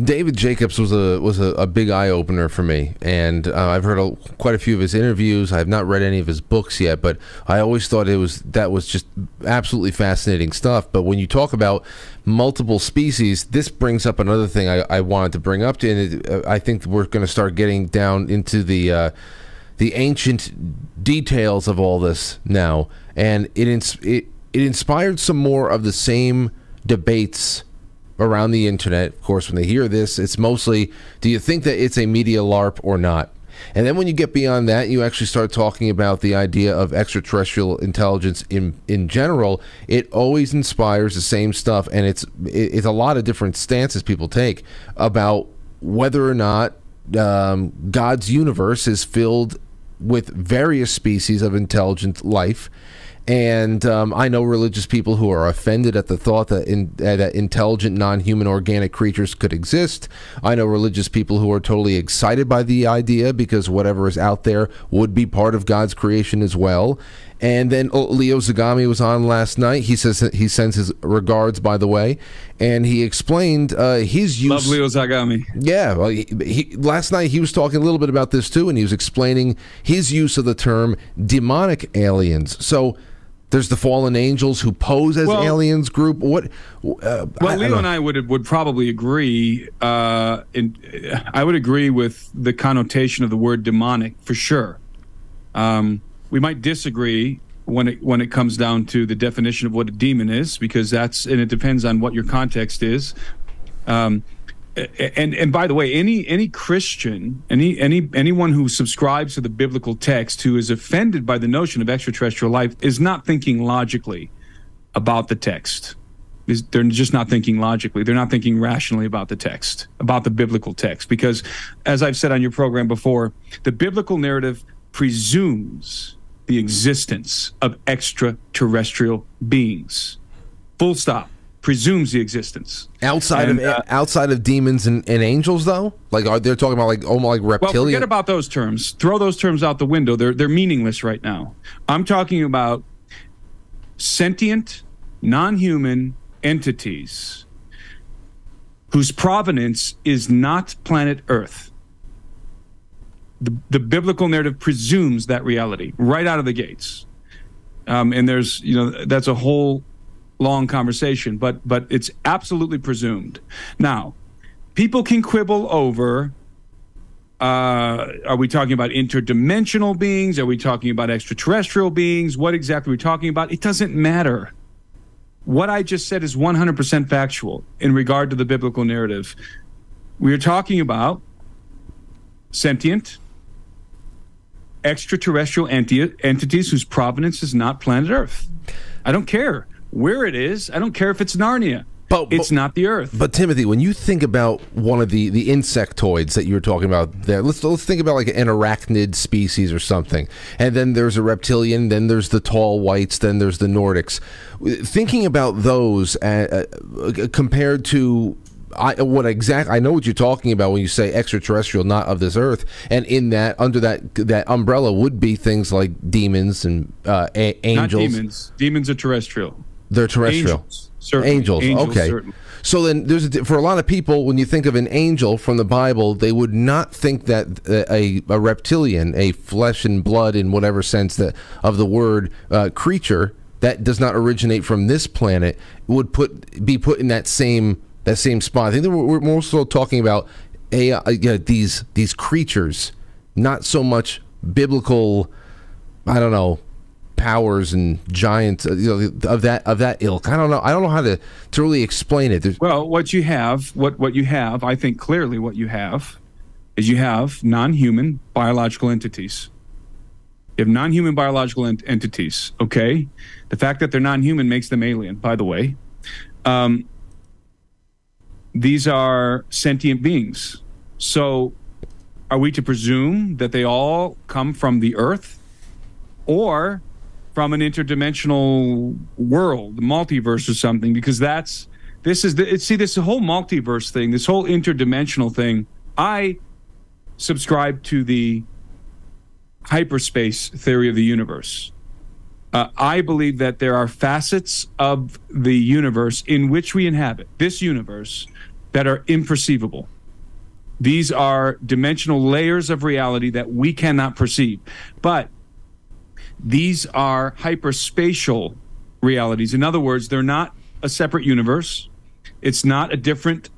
David Jacobs was a was a, a big eye opener for me, and uh, I've heard a, quite a few of his interviews. I have not read any of his books yet, but I always thought it was that was just absolutely fascinating stuff. But when you talk about multiple species, this brings up another thing I, I wanted to bring up to, and it, uh, I think we're going to start getting down into the. Uh, the ancient details of all this now, and it, ins- it it inspired some more of the same debates around the internet. Of course, when they hear this, it's mostly do you think that it's a media LARP or not? And then when you get beyond that, you actually start talking about the idea of extraterrestrial intelligence in in general. It always inspires the same stuff, and it's it's a lot of different stances people take about whether or not um, God's universe is filled with various species of intelligent life and um, I know religious people who are offended at the thought that, in, uh, that intelligent, non human organic creatures could exist. I know religious people who are totally excited by the idea because whatever is out there would be part of God's creation as well. And then oh, Leo Zagami was on last night. He says he sends his regards, by the way, and he explained uh, his use. Love Leo Zagami. Yeah, well, he, he, last night he was talking a little bit about this too, and he was explaining his use of the term demonic aliens. So there's the fallen angels who pose as well, aliens group. What? Uh, well, I, Leo I and I would would probably agree. Uh, in, I would agree with the connotation of the word demonic for sure. Um, we might disagree when it when it comes down to the definition of what a demon is, because that's and it depends on what your context is. Um, and and by the way, any any Christian, any any anyone who subscribes to the biblical text who is offended by the notion of extraterrestrial life is not thinking logically about the text. They're just not thinking logically. They're not thinking rationally about the text, about the biblical text, because as I've said on your program before, the biblical narrative presumes the existence of extraterrestrial beings. Full stop presumes the existence. Outside and, of uh, outside of demons and, and, angels though? Like are they talking about like almost like reptilian well forget about those terms. Throw those terms out the window. They're they're meaningless right now. I'm talking about sentient non-human entities whose provenance is not planet earth. The, the biblical narrative presumes that reality right out of the gates. Um, and there's you know that's a whole long conversation, but but it's absolutely presumed. Now, people can quibble over uh, are we talking about interdimensional beings? Are we talking about extraterrestrial beings? What exactly are we talking about? It doesn't matter. What I just said is 100% factual in regard to the biblical narrative. We are talking about sentient, extraterrestrial enti- entities whose provenance is not planet Earth. I don't care where it is. I don't care if it's Narnia. But, it's not the Earth. But Timothy, when you think about one of the the insectoids that you were talking about there, let's let's think about like an arachnid species or something, and then there's a reptilian, then there's the tall whites, then there's the Nordics. Thinking about those uh, uh, compared to I what exact I know what you're talking about when you say extraterrestrial, not of this earth, and in that under that that umbrella would be things like demons and uh, angels. Not demons. Demons are terrestrial. They're terrestrial. Angels. Angels. Angels okay. Certainly. So then, there's a, for a lot of people, when you think of an angel from the Bible, they would not think that a, a reptilian, a flesh and blood in whatever sense that of the word uh, creature that does not originate from this planet would put be put in that same that same spot. I think we're, more so talking about AI, uh, these these creatures, not so much biblical. I don't know powers and giants uh, you know, of that of that ilk. I don't know. I don't know how to to really explain it. There's well, what you have, what what you have, I think clearly what you have is you have non-human biological entities. You have non-human biological ent- entities. Okay, the fact that they're non-human makes them alien. By the way, um, these are sentient beings. So, are we to presume that they all come from the Earth, or from an interdimensional world, multiverse or something, because that's this is the see this whole multiverse thing, this whole interdimensional thing. I subscribe to the hyperspace theory of the universe. Uh, I believe that there are facets of the universe in which we inhabit, this universe, that are imperceivable. These are dimensional layers of reality that we cannot perceive. But these are hyperspatial realities. In other words, they're not a separate universe, it's not a different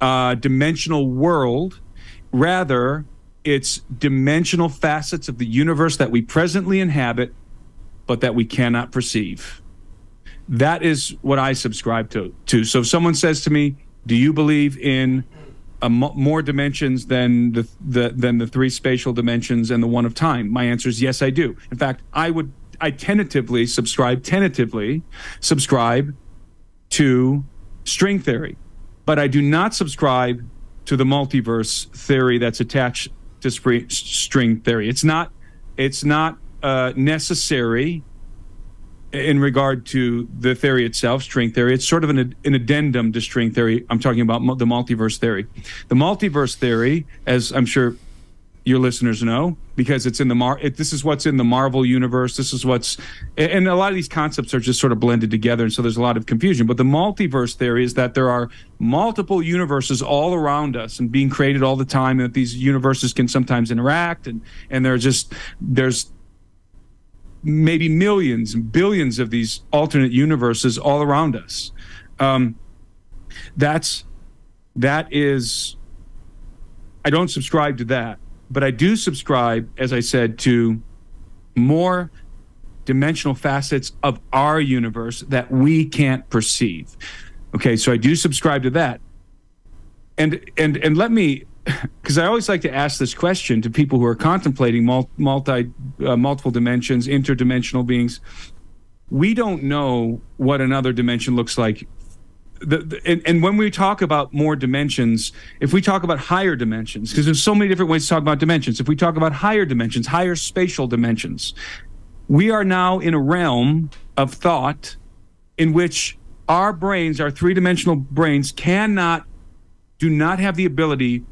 uh, dimensional world. Rather, it's dimensional facets of the universe that we presently inhabit, but that we cannot perceive. That is what I subscribe to. to. So if someone says to me, "Do you believe in mo- more dimensions than the, the than the three spatial dimensions and the one of time?" My answer is yes, I do. In fact, I would I tentatively subscribe tentatively subscribe to string theory, but I do not subscribe to the multiverse theory that's attached to string theory. It's not it's not uh, necessary in regard to the theory itself, string theory. It's sort of an, an addendum to string theory. I'm talking about the multiverse theory. The multiverse theory, as I'm sure your listeners know because it's in the mar it, this is what's in the marvel universe this is what's and a lot of these concepts are just sort of blended together and so there's a lot of confusion but the multiverse theory is that there are multiple universes all around us and being created all the time and that these universes can sometimes interact and and there's just there's maybe millions and billions of these alternate universes all around us um, that's that is i don't subscribe to that but I do subscribe, as I said, to more dimensional facets of our universe that we can't perceive. Okay, so I do subscribe to that. And and and let me because I always like to ask this question to people who are contemplating multi uh, multiple dimensions, interdimensional beings. We don't know what another dimension looks like the, the and, and, when we talk about more dimensions, if we talk about higher dimensions, because there's so many different ways to talk about dimensions. If we talk about higher dimensions, higher spatial dimensions, we are now in a realm of thought in which our brains, our three dimensional brains, cannot, do not have the ability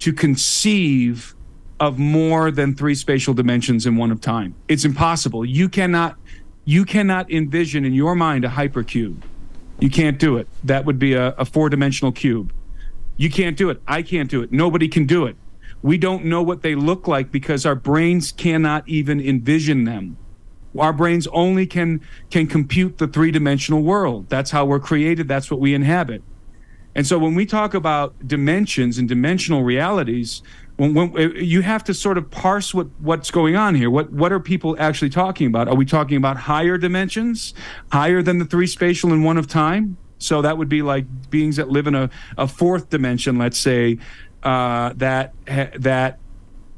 to conceive of more than three spatial dimensions in one of time. It's impossible. You cannot, you cannot envision in your mind a hypercube you can't do it. That would be a, a four dimensional cube. You can't do it. I can't do it. Nobody can do it. We don't know what they look like because our brains cannot even envision them. Our brains only can can compute the three dimensional world. That's how we're created. That's what we inhabit. And so when we talk about dimensions and dimensional realities, when, when, uh, you have to sort of parse what, what's going on here. What what are people actually talking about? Are we talking about higher dimensions, higher than the three spatial and one of time? So that would be like beings that live in a, a fourth dimension, let's say, uh, that that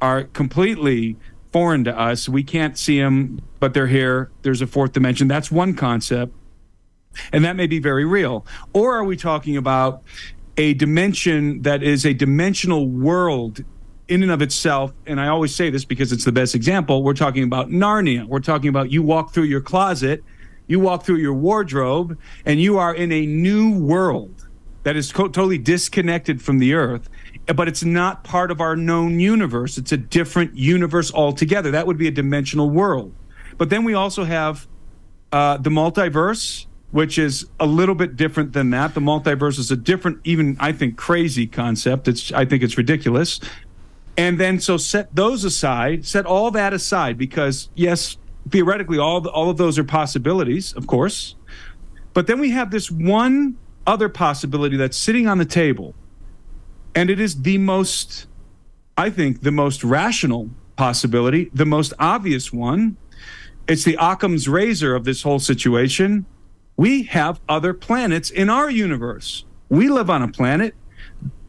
are completely foreign to us. We can't see them, but they're here. There's a fourth dimension. That's one concept. And that may be very real. Or are we talking about a dimension that is a dimensional world in and of itself, and I always say this because it's the best example, we're talking about Narnia. We're talking about you walk through your closet, you walk through your wardrobe, and you are in a new world that is co- totally disconnected from the earth, but it's not part of our known universe. It's a different universe altogether. That would be a dimensional world. But then we also have uh, the multiverse, which is a little bit different than that. The multiverse is a different, even I think, crazy concept. It's I think it's ridiculous. And then so set those aside, set all that aside because yes, theoretically all the, all of those are possibilities, of course. But then we have this one other possibility that's sitting on the table. And it is the most I think the most rational possibility, the most obvious one. It's the Occam's razor of this whole situation. We have other planets in our universe. We live on a planet.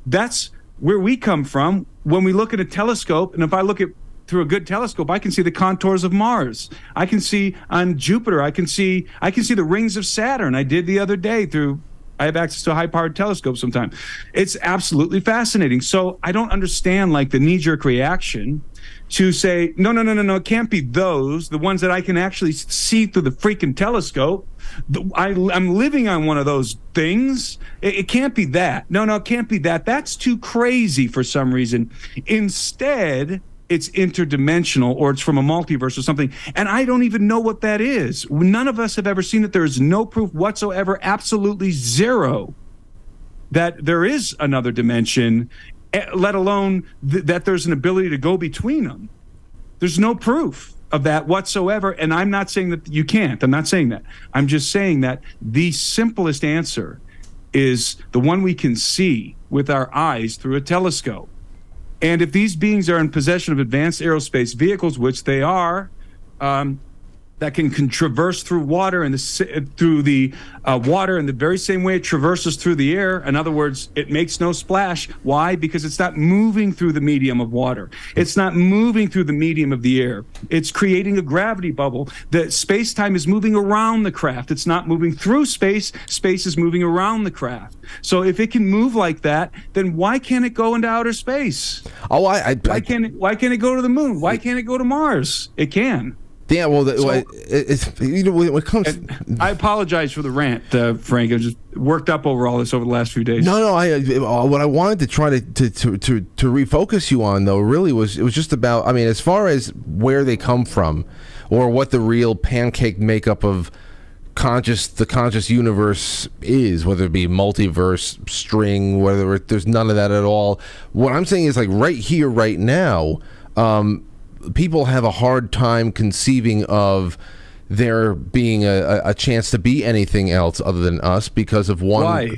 That's where we come from when we look at a telescope, and if I look at through a good telescope, I can see the contours of Mars. I can see on Jupiter. I can see I can see the rings of Saturn. I did the other day through. I have access to a high-powered telescope sometimes. It's absolutely fascinating. So I don't understand like the knee-jerk reaction to say no, no, no, no, no. It can't be those. The ones that I can actually see through the freaking telescope. I, am living on one of those things. It, it, can't be that. No, no, it can't be that. That's too crazy for some reason. Instead, it's interdimensional or it's from a multiverse or something. And I don't even know what that is. None of us have ever seen it. There is no proof whatsoever, absolutely zero, that there is another dimension, let alone th- that there's an ability to go between them. There's no proof of that whatsoever. And I'm not saying that you can't. I'm not saying that. I'm just saying that the simplest answer is the one we can see with our eyes through a telescope. And if these beings are in possession of advanced aerospace vehicles, which they are, um, that can, can traverse through water and the, through the uh, water in the very same way it traverses through the air. In other words, it makes no splash. Why? Because it's not moving through the medium of water. It's not moving through the medium of the air. It's creating a gravity bubble. The space time is moving around the craft. It's not moving through space. Space is moving around the craft. So if it can move like that, then why can't it go into outer space? Oh, I, I why can't it? Why can't it go to the moon? Why can't it go to Mars? It can. Yeah, well, the, so, it's, you know, when it comes. I apologize for the rant, uh, Frank. I just worked up over all this over the last few days. No, no. I uh, what I wanted to try to, to to, to to refocus you on though really was it was just about. I mean, as far as where they come from, or what the real pancake makeup of conscious the conscious universe is whether it be multiverse string whether it, there's none of that at all what i'm saying is like right here right now um, people have a hard time conceiving of there being a, a chance to be anything else other than us because of one. Why?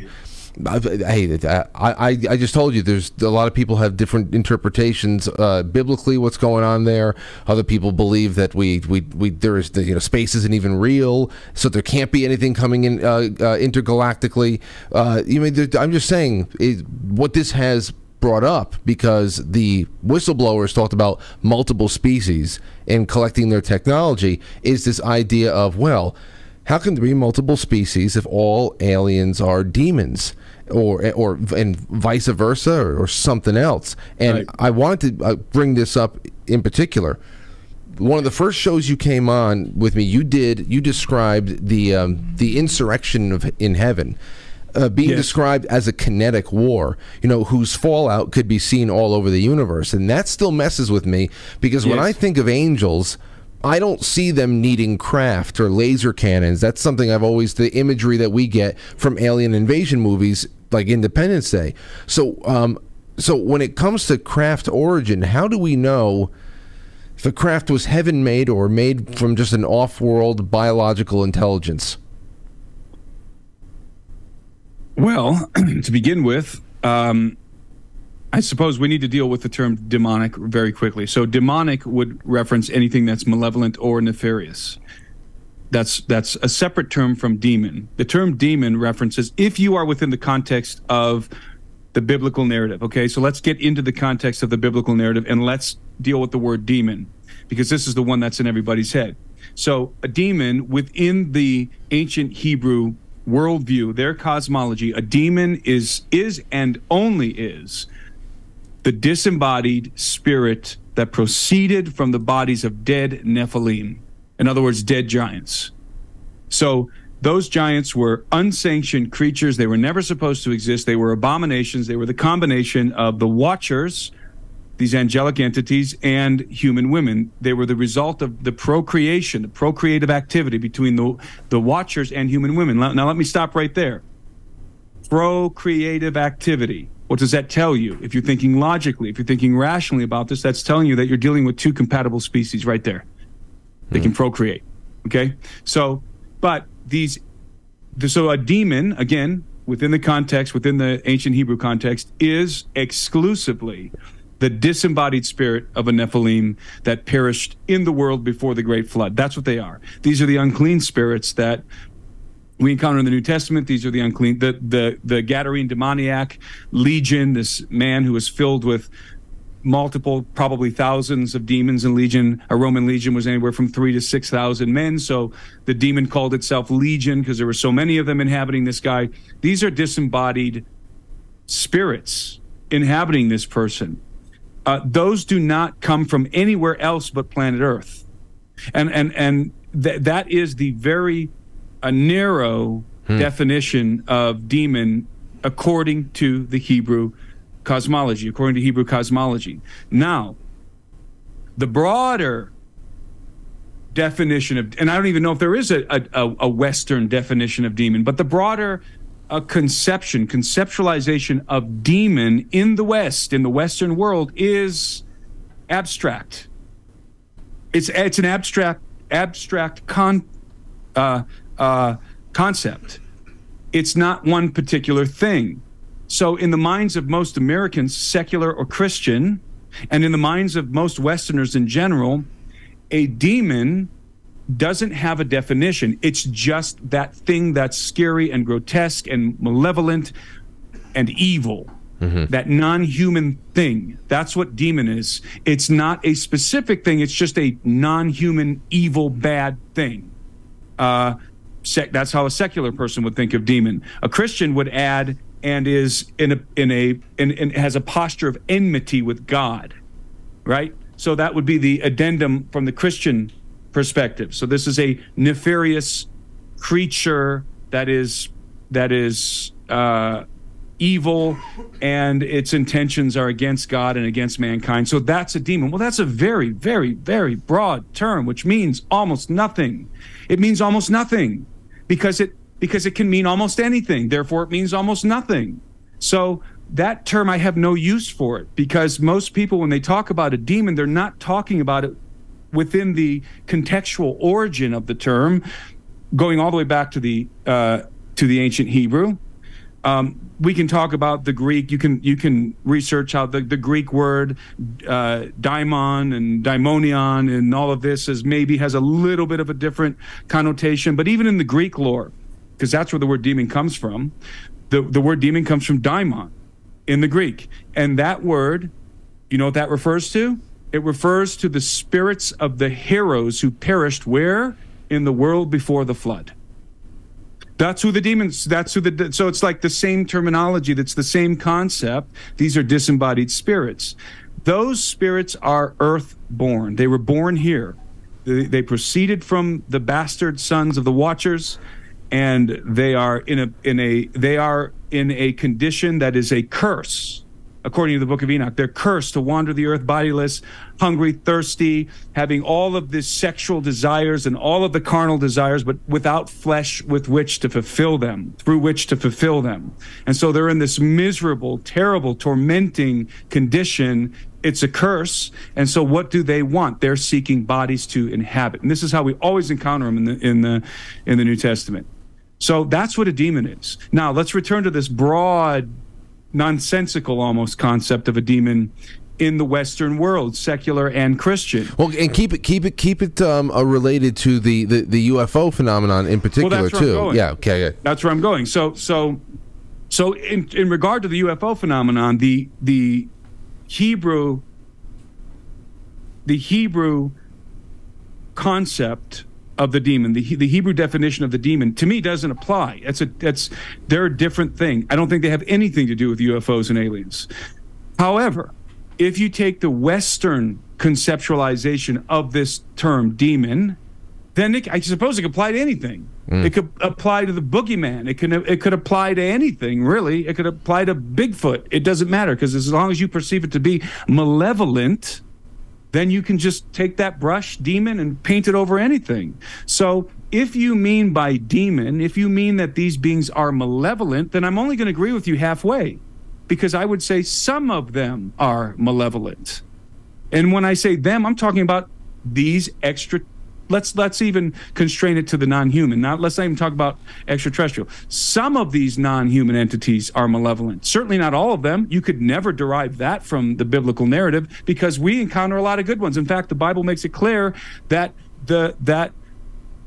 Hey, I, I, I just told you there's a lot of people have different interpretations uh, biblically what's going on there. Other people believe that we we, we there is the, you know space isn't even real, so there can't be anything coming in uh, uh, intergalactically. Uh, you mean I'm just saying it, what this has brought up because the whistleblowers talked about multiple species in collecting their technology is this idea of well how can there be multiple species if all aliens are demons or or and vice versa or, or something else? And right. i wanted to uh, bring this up in particular. One of the first shows you came on with me you did you described the um, the insurrection of in heaven uh, being yes. described as a kinetic war, you know, whose fallout could be seen all over the universe. And that still messes with me because yes. when I think of angels, I don't see them needing craft or laser cannons. That's something I've always, the imagery that we get from alien invasion movies like Independence Day. So, um, so when it comes to craft origin, how do we know if a craft was heaven made or made from just an off world biological intelligence? Well, to begin with, um, I suppose we need to deal with the term demonic very quickly. So, demonic would reference anything that's malevolent or nefarious. That's that's a separate term from demon. The term demon references if you are within the context of the biblical narrative. Okay, so let's get into the context of the biblical narrative and let's deal with the word demon because this is the one that's in everybody's head. So, a demon within the ancient Hebrew worldview, their cosmology, a demon is is and only is the disembodied spirit that proceeded from the bodies of dead Nephilim. In other words, dead giants. So those giants were unsanctioned creatures. They were never supposed to exist. They were abominations. They were the combination of the Watchers, these angelic entities and human women. They were the result of the procreation, the procreative activity between the, the watchers and human women. Now, let me stop right there. Procreative activity. What does that tell you? If you're thinking logically, if you're thinking rationally about this, that's telling you that you're dealing with two compatible species right there. They mm. can hmm. procreate. Okay? So, but these, so a demon, again, within the context, within the ancient Hebrew context, is exclusively the disembodied spirit of a Nephilim that perished in the world before the great flood. That's what they are. These are the unclean spirits that we encounter in the New Testament. These are the unclean, the the the Gadarene demoniac legion, this man who was filled with multiple, probably thousands of demons in legion. A Roman legion was anywhere from three to six thousand men. So the demon called itself legion because there were so many of them inhabiting this guy. These are disembodied spirits inhabiting this person uh, those do not come from anywhere else but planet Earth, and and and th- that is the very uh, narrow hmm. definition of demon according to the Hebrew cosmology, according to Hebrew cosmology. Now, The broader definition of, and I don't even know if there is a, a, a Western definition of demon, but the broader uh, conception, conceptualization of demon in the West, in the Western world, is abstract. It's it's an abstract abstract con uh, uh, concept. It's not one particular thing. So, in the minds of most Americans, secular or Christian, and in the minds of most Westerners in general, a demon doesn't have a definition. It's just that thing that's scary and grotesque and malevolent and evil. Mm-hmm. That non human thing. That's what demon is. It's not a specific thing, it's just a non human, evil, bad thing. Uh, sec- that's how a secular person would think of demon. A Christian would add and is in a in a in, in has a posture of enmity with God, right? So that would be the addendum from the Christian perspective. So this is a nefarious creature that is that is uh, evil, and its intentions are against God and against mankind. So that's a demon. Well, that's a very, very, very broad term, which means almost nothing. It means almost nothing because it because it can mean almost anything. Therefore, it means almost nothing. So that term I have no use for it because most people, when they talk about a demon, they're not talking about it within the contextual origin of the term, going all the way back to the uh, to the ancient Hebrew. Um, we can talk about the Greek. You can you can research how the, the Greek word uh, daimon and daimonion and all of this is maybe has a little bit of a different connotation. But even in the Greek lore, because that's where the word demon comes from, the, the word demon comes from daimon in the Greek. And that word, you know what that refers to? It refers to the spirits of the heroes who perished where? In the world before the flood. That's who the demons, that's who the, so it's like the same terminology, that's the same concept. These are disembodied spirits. Those spirits are earth-born. They were born here. They, they proceeded from the bastard sons of the Watchers, and they are in a in a they are in a condition that is a curse, according to the book of Enoch. They're cursed to wander the earth bodiless, hungry, thirsty, having all of these sexual desires and all of the carnal desires, but without flesh with which to fulfill them, through which to fulfill them. And so they're in this miserable, terrible, tormenting condition it's a curse and so what do they want they're seeking bodies to inhabit and this is how we always encounter them in the in the in the new testament so that's what a demon is. Now let's return to this broad, nonsensical almost concept of a demon in the Western world, secular and Christian. Well, and keep it, keep it, keep it um, uh, related to the, the, the UFO phenomenon in particular well, too. Yeah, okay, yeah. That's where I'm going. So, so, so in in regard to the UFO phenomenon, the the Hebrew the Hebrew concept of the demon. The, the Hebrew definition of the demon to me doesn't apply. It's a that's they're a different thing. I don't think they have anything to do with UFOs and aliens. However, if you take the Western conceptualization of this term demon, then it, I suppose it could apply to anything. Mm. It could apply to the boogeyman. It could it could apply to anything really. It could apply to Bigfoot. It doesn't matter because as long as you perceive it to be malevolent, then you can just take that brush demon and paint it over anything. So if you mean by demon, if you mean that these beings are malevolent, then I'm only going to agree with you halfway because I would say some of them are malevolent. And when I say them, I'm talking about these extra let's let's even constrain it to the non-human. Not let's not even talk about extraterrestrial. Some of these non-human entities are malevolent. Certainly not all of them. You could never derive that from the biblical narrative because we encounter a lot of good ones. In fact, the Bible makes it clear that the that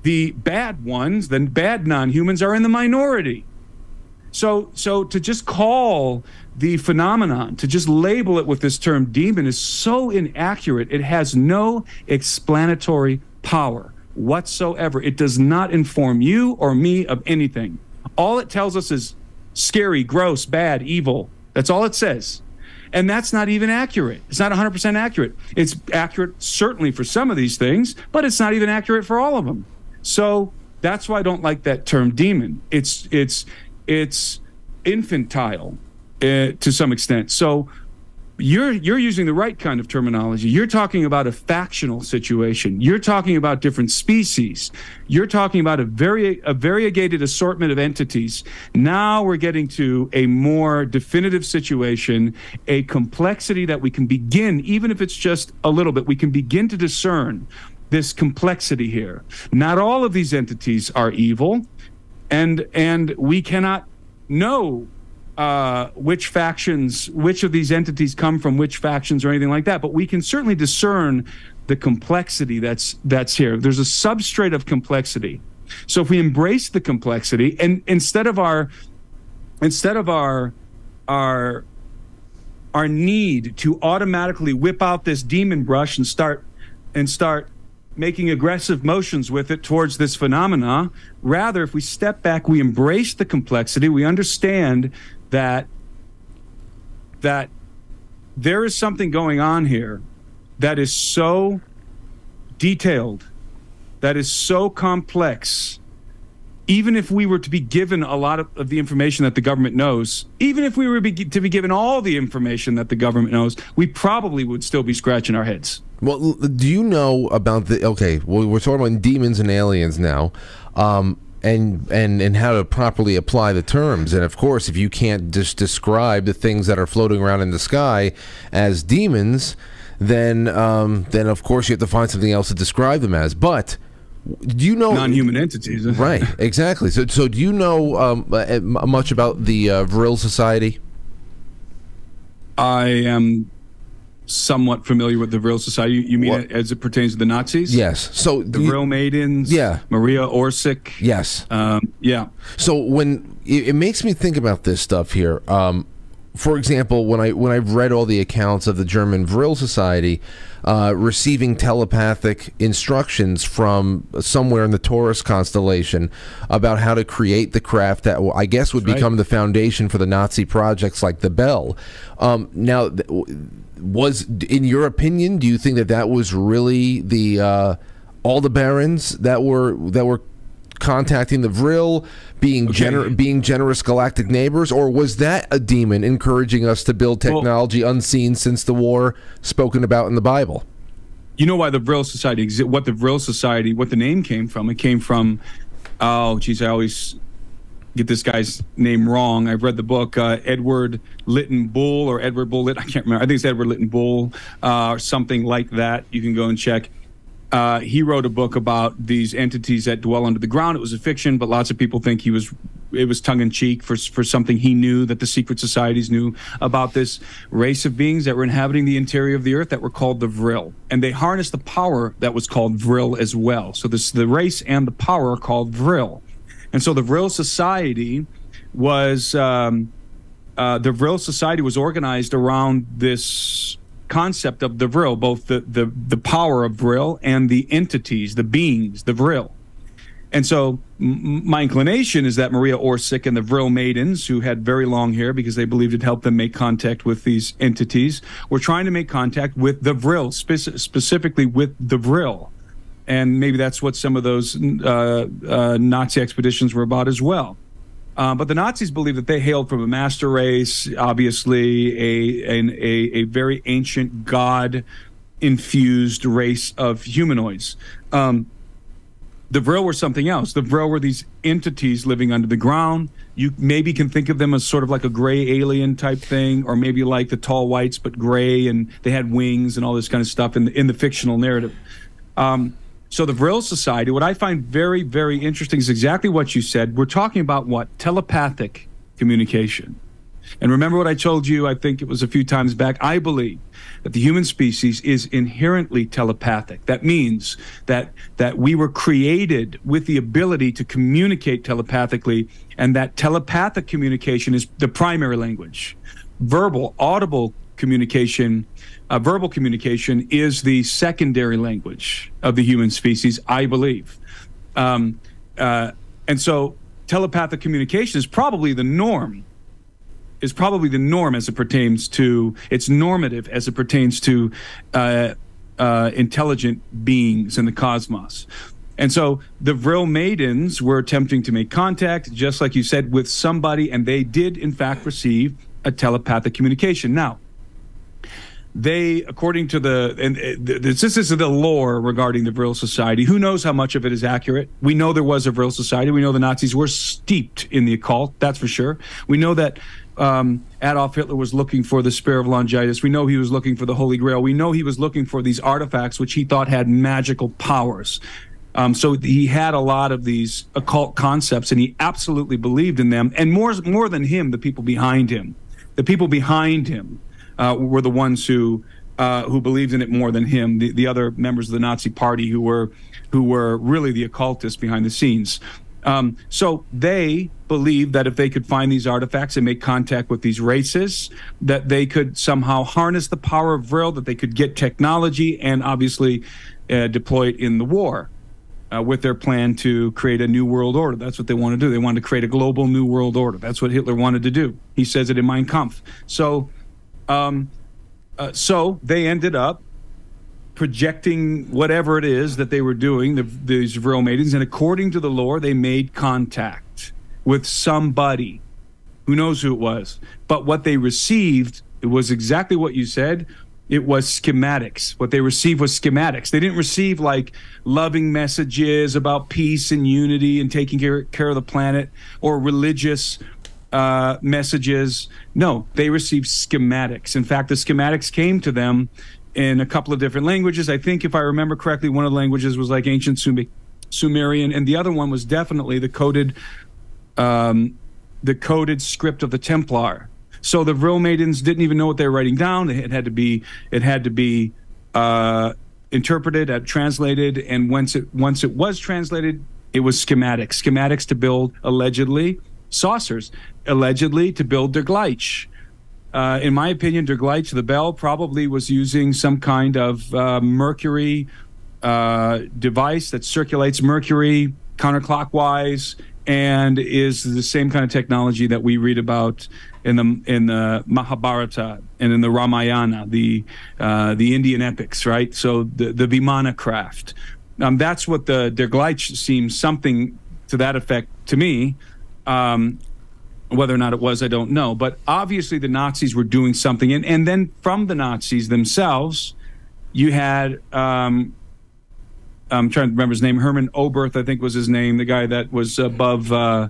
the bad ones, the bad non-humans are in the minority. So so to just call the phenomenon, to just label it with this term demon is so inaccurate. It has no explanatory power whatsoever. It does not inform you or me of anything. All it tells us is scary, gross, bad, evil. That's all it says. And that's not even accurate. It's not 100% accurate. It's accurate certainly for some of these things, but it's not even accurate for all of them. So that's why I don't like that term demon. It's it's it's infantile uh, to some extent. So you're you're using the right kind of terminology. You're talking about a factional situation. You're talking about different species. You're talking about a very a variegated assortment of entities. Now we're getting to a more definitive situation, a complexity that we can begin, even if it's just a little bit, we can begin to discern this complexity here. Not all of these entities are evil, and and we cannot know uh, which factions, which of these entities come from which factions or anything like that. But we can certainly discern the complexity that's that's here. There's a substrate of complexity. So if we embrace the complexity and instead of our instead of our our our need to automatically whip out this demon brush and start and start making aggressive motions with it towards this phenomena. Rather, if we step back, we embrace the complexity, we understand that that there is something going on here that is so detailed, that is so complex. Even if we were to be given a lot of, of the information that the government knows, even if we were be, to be given all the information that the government knows, we probably would still be scratching our heads. Well, do you know about the? Okay, well, we're talking about demons and aliens now. Um, and and and how to properly apply the terms. And of course, if you can't just describe the things that are floating around in the sky as demons, then um, then of course you have to find something else to describe them as. But do you know non-human entities? right, exactly. So so do you know um, uh, much about the uh, Vril Society? I am somewhat familiar with the Vril Society. You mean it as it pertains to the Nazis? Yes. So the you, Vril Maidens. Yeah. Maria Orsic. Yes. Um, yeah. So when it, it, makes me think about this stuff here. Um, for example, when I when I've read all the accounts of the German Vril Society uh, receiving telepathic instructions from somewhere in the Taurus constellation about how to create the craft that I guess would That's become right. the foundation for the Nazi projects like the Bell. Um, now, was in your opinion, do you think that that was really the uh, Aldebarans that were that were contacting the Vril, being okay. gener- being generous galactic neighbors, or was that a demon encouraging us to build technology well, unseen since the war spoken about in the Bible? You know why the Vril Society exists? What the Vril Society, what the name came from? It came from, oh, geez, I always get this guy's name wrong. I've read the book uh, Edward Lytton Bull or Edward Bull. I can't remember. I think it's Edward Lytton Bull uh, or something like that. You can go and check. Uh, he wrote a book about these entities that dwell under the ground. It was a fiction, but lots of people think he was it was tongue in cheek for for something he knew that the secret societies knew about this race of beings that were inhabiting the interior of the earth that were called the Vril, and they harnessed the power that was called Vril as well. So this the race and the power are called Vril, and so the Vril Society was um, uh, the Vril Society was organized around this concept of the Vril, both the, the, the power of Vril and the entities, the beings, the Vril. And so m- my inclination is that Maria Orsic and the Vril maidens, who had very long hair because they believed it helped them make contact with these entities, were trying to make contact with the Vril, spe- specifically with the Vril. And maybe that's what some of those uh, uh, Nazi expeditions were about as well. Um, but the Nazis believed that they hailed from a master race, obviously a an, a, a very ancient god infused race of humanoids. Um, the Vril were something else. The Vril were these entities living under the ground. You maybe can think of them as sort of like a gray alien type thing, or maybe like the tall whites but gray, and they had wings and all this kind of stuff in the, in the fictional narrative. Um, so the Vril Society, what I find very, very interesting is exactly what you said. We're talking about what? Telepathic communication. And remember what I told you, I think it was a few times back. I believe that the human species is inherently telepathic. That means that that we were created with the ability to communicate telepathically, and that telepathic communication is the primary language. Verbal, audible communication uh, verbal communication is the secondary language of the human species, I believe. Um, uh, and so telepathic communication is probably the norm is probably the norm as it pertains to it's normative as it pertains to uh, uh, intelligent beings in the cosmos. And so the Vril maidens were attempting to make contact, just like you said, with somebody, and they did in fact receive a telepathic communication. Now, they, according to the, and uh, this, this is the lore regarding the Vril Society. Who knows how much of it is accurate? We know there was a Vril Society. We know the Nazis were steeped in the occult. That's for sure. We know that um, Adolf Hitler was looking for the Spear of Longinus. We know he was looking for the Holy Grail. We know he was looking for these artifacts, which he thought had magical powers. Um, so he had a lot of these occult concepts, and he absolutely believed in them. And more, more than him, the people behind him, the people behind him uh, were the ones who uh, who believed in it more than him. The, the other members of the Nazi Party who were who were really the occultists behind the scenes. Um, so they believed that if they could find these artifacts and make contact with these races, that they could somehow harness the power of Vril, that they could get technology and obviously uh, deploy it in the war. Uh, with their plan to create a new world order. That's what they want to do. They want to create a global new world order. That's what Hitler wanted to do. He says it in Mein Kampf. So um, uh, so they ended up projecting whatever it is that they were doing, the, these Vril maidens, and according to the lore, they made contact with somebody. Who knows who it was? But what they received it was exactly what you said. It was schematics. What they received was schematics. They didn't receive like loving messages about peace and unity and taking care, care of the planet or religious uh, messages. No, they received schematics. In fact, the schematics came to them in a couple of different languages. I think, if I remember correctly, one of the languages was like ancient Sumerian, and the other one was definitely the coded, um, the coded script of the Templar. So the Vril maidens didn't even know what they were writing down. It had to be, it had to be uh, interpreted, uh, translated, and once it once it was translated, it was schematics. Schematics to build allegedly saucers, allegedly to build Der Gleich. Uh, in my opinion, Der Gleich, the bell, probably was using some kind of uh, mercury uh, device that circulates mercury counterclockwise and is the same kind of technology that we read about in the in the Mahabharata and in the Ramayana, the uh, the Indian epics, right? So the the Vimana craft. Um, that's what the Der Gleich seems something to that effect to me. Um, whether or not it was, I don't know. But obviously, the Nazis were doing something. And, and then from the Nazis themselves, you had, um, I'm trying to remember his name, Hermann Oberth, I think was his name, the guy that was above uh,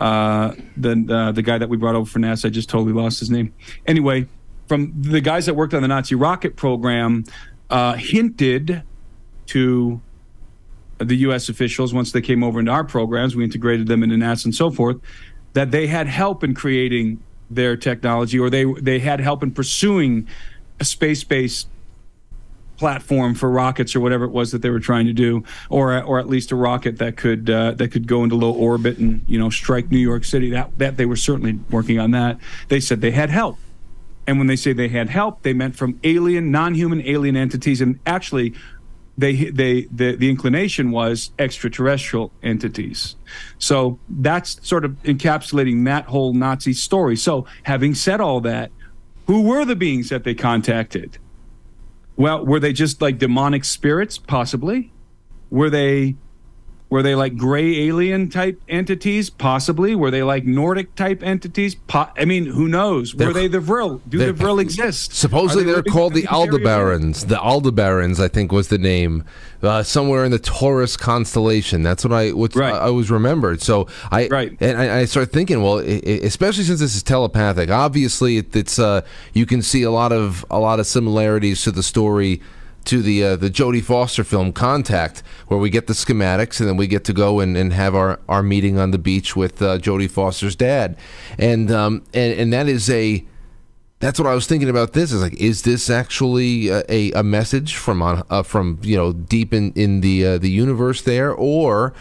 uh, the, uh, the guy that we brought over for NASA. I just totally lost his name. Anyway, from the guys that worked on the Nazi rocket program, uh, hinted to the U.S. officials, once they came over into our programs, we integrated them into NASA and so forth, that they had help in creating their technology or they they had help in pursuing a space-based platform for rockets or whatever it was that they were trying to do, or or at least a rocket that could uh, that could go into low orbit and you know strike New York City. That that they were certainly working on that. They said they had help, and when they say they had help, they meant from alien, non-human alien entities, and actually they they the, the inclination was extraterrestrial entities. So that's sort of encapsulating that whole Nazi story. So having said all that, who were the beings that they contacted? Well, were they just like demonic spirits? Possibly. Were they were they like gray alien type entities? Possibly. Were they like Nordic type entities? Po- I mean, who knows? Were they're, they the Vril? Do the Vril exist? Supposedly they are called the Aldebarans. The Aldebarans, I think, was the name. Uh, somewhere in the Taurus constellation. That's what I what right. I, I was remembered. So I right. and I, I started thinking, well, it, especially since this is telepathic. Obviously, it, it's uh, you can see a lot of a lot of similarities to the story to the uh, the Jodie Foster film Contact, where we get the schematics and then we get to go and, and have our, our meeting on the beach with uh, Jodie Foster's dad, and um and and that is a that's what I was thinking about. This is like, is this actually a, a, a message from on uh, from you know deep in in the uh, the universe there, or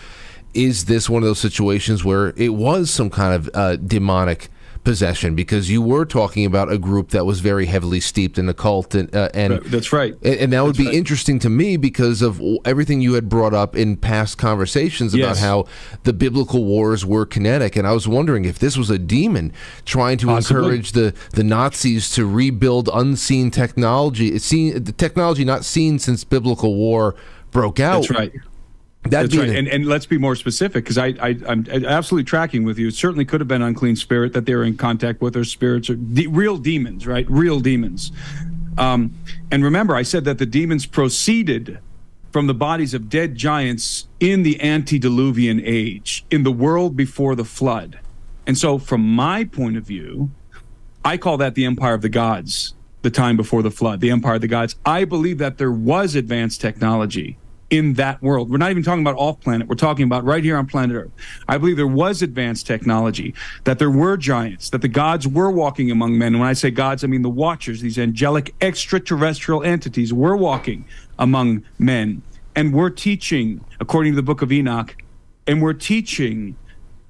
is this one of those situations where it was some kind of uh, demonic possession because you were talking about a group that was very heavily steeped in occult and uh, and that's right and, and that would be right. interesting to me because of everything you had brought up in past conversations about yes. how the biblical wars were kinetic and I was wondering if this was a demon trying to Possibly. encourage the the Nazis to rebuild unseen technology it's seen the technology not seen since biblical war broke out that's right That'd That's right. And, and let's be more specific because I, I, am absolutely tracking with you. It certainly could have been unclean spirit that they were in contact with, or spirits or de- real demons, right? Real demons. Um, and remember, I said that the demons proceeded from the bodies of dead giants in the antediluvian age, in the world before the flood. And so, from my point of view, I call that the empire of the gods, the time before the flood, the empire of the gods. I believe that there was advanced technology in that world. We're not even talking about off planet. We're talking about right here on planet Earth. I believe there was advanced technology, that there were giants, that the gods were walking among men. When I say gods, I mean the watchers, these angelic extraterrestrial entities were walking among men. And we're teaching, according to the book of Enoch, and we're teaching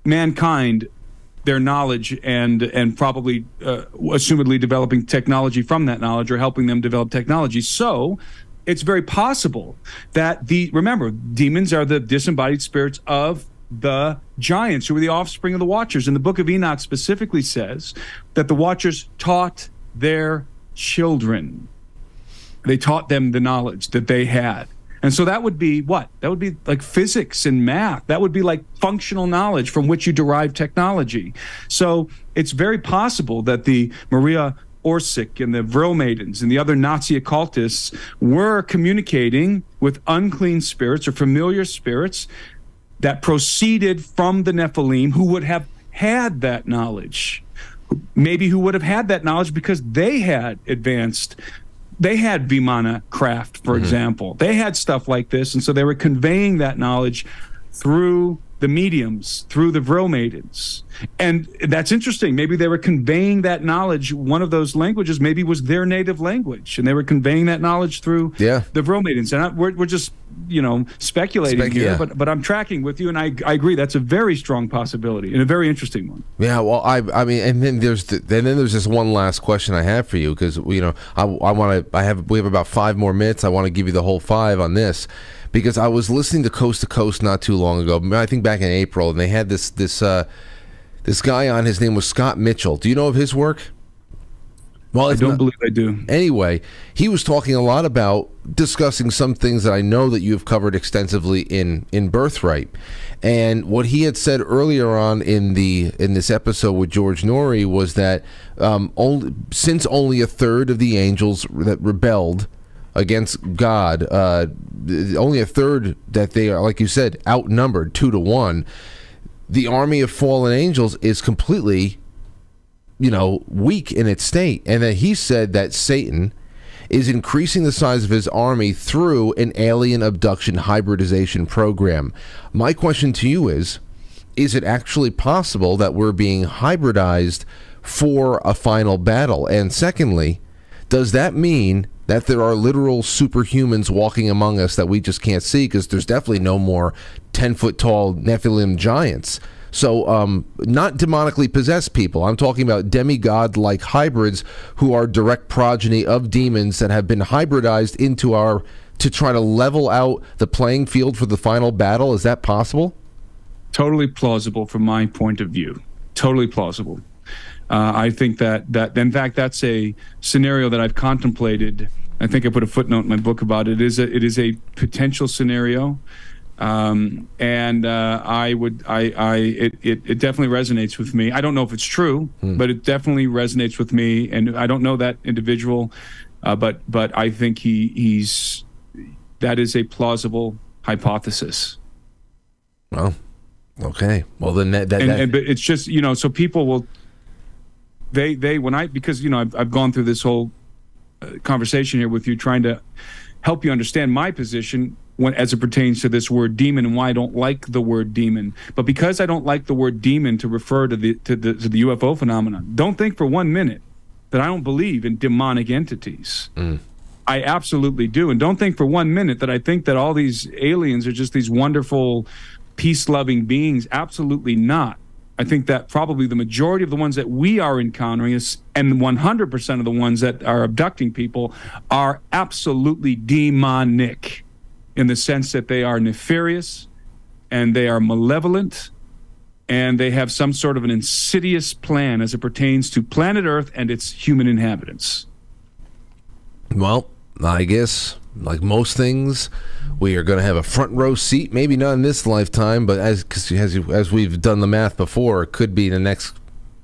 mankind their knowledge and and probably uh, assumedly developing technology from that knowledge or helping them develop technology. So it's very possible that the remember demons are the disembodied spirits of the giants who were the offspring of the watchers. And the book of enoch specifically says that the watchers taught their children. They taught them the knowledge that they had. And so that would be what? That would be like physics and math. That would be like functional knowledge from which you derive technology. So it's very possible that the maria Orsic and the Vril Maidens and the other Nazi occultists were communicating with unclean spirits or familiar spirits that proceeded from the Nephilim who would have had that knowledge. Maybe who would have had that knowledge because they had advanced they had Vimana craft, for mm-hmm. example. They had stuff like this, and so they were conveying that knowledge through the mediums through the Vril maidens. And that's interesting. Maybe they were conveying that knowledge. One of those languages maybe was their native language, and they were conveying that knowledge through yeah. the Vril maidens. And I, we're, we're just, you know, speculating Spec- here, yeah. but, but I'm tracking with you, and I, I agree. That's a very strong possibility and a very interesting one. Yeah, well, I I mean, and then there's the, and then there's this one last question I have for you because you know I, I want to I have we have about five more minutes. I want to give you the whole five on this because I was listening to Coast to Coast not too long ago. I think back in April, and they had this this uh, this guy on. His name was Scott Mitchell. Do you know of his work? Well, I don't not, believe I do. Anyway, he was talking a lot about discussing some things that I know that you've covered extensively in in Birthright, and what he had said earlier on in the in this episode with George Noory was that um, only since only a third of the angels that rebelled against God. Uh, only a third that they are, like you said, outnumbered two to one. The army of fallen angels is completely, you know, weak in its state. And that he said that Satan is increasing the size of his army through an alien abduction hybridization program. My question to you is is it actually possible that we're being hybridized for a final battle? And secondly, does that mean that there are literal superhumans walking among us that we just can't see because there's definitely no more 10 foot tall Nephilim giants. So, um, not demonically possessed people. I'm talking about demigod like hybrids who are direct progeny of demons that have been hybridized into our to try to level out the playing field for the final battle. Is that possible? Totally plausible from my point of view. Totally plausible. Uh, I think that that in fact that's a scenario that I've contemplated. I think I put a footnote in my book about it. it is a, it is a potential scenario, um, and uh, I would I I it, it, it definitely resonates with me. I don't know if it's true, hmm. but it definitely resonates with me. And I don't know that individual, uh, but but I think he he's that is a plausible hypothesis. Well, okay. Well, then that, that, and, that... And, but it's just you know so people will they they when I because you know I've, I've gone through this whole uh, conversation here with you trying to help you understand my position when as it pertains to this word demon and why I don't like the word demon. But because I don't like the word demon to refer to the to the, to the UFO phenomenon, don't think for one minute that I don't believe in demonic entities. Mm. I absolutely do, and don't think for one minute that I think that all these aliens are just these wonderful, peace-loving beings. Absolutely not. I think that probably the majority of the ones that we are encountering is, and 100% of the ones that are abducting people are absolutely demonic in the sense that they are nefarious and they are malevolent and they have some sort of an insidious plan as it pertains to planet Earth and its human inhabitants. Well, I guess like most things, we are going to have a front row seat. Maybe not in this lifetime, but as as as we've done the math before, it could be the next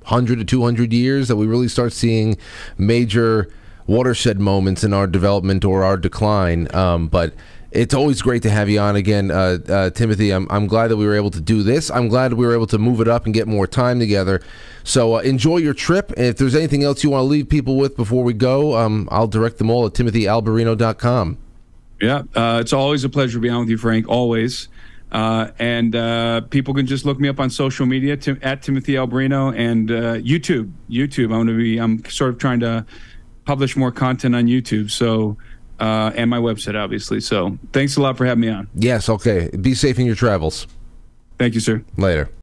hundred to two hundred years that we really start seeing major watershed moments in our development or our decline. Um, but it's always great to have you on again, uh, uh, Timothy. I'm, I'm glad that we were able to do this. I'm glad we were able to move it up and get more time together. So uh, enjoy your trip. If there's anything else you want to leave people with before we go, um, I'll direct them all at timothyalberino.com. Yeah, uh, it's always a pleasure to be on with you, Frank. Always. Uh, and uh, people can just look me up on social media at Timothy Alberino and YouTube. YouTube. I'm going to be. I'm sort of trying to publish more content on YouTube. So uh, and my website, obviously. So thanks a lot for having me on. Yes, okay. Be safe in your travels. Thank you, sir. Later.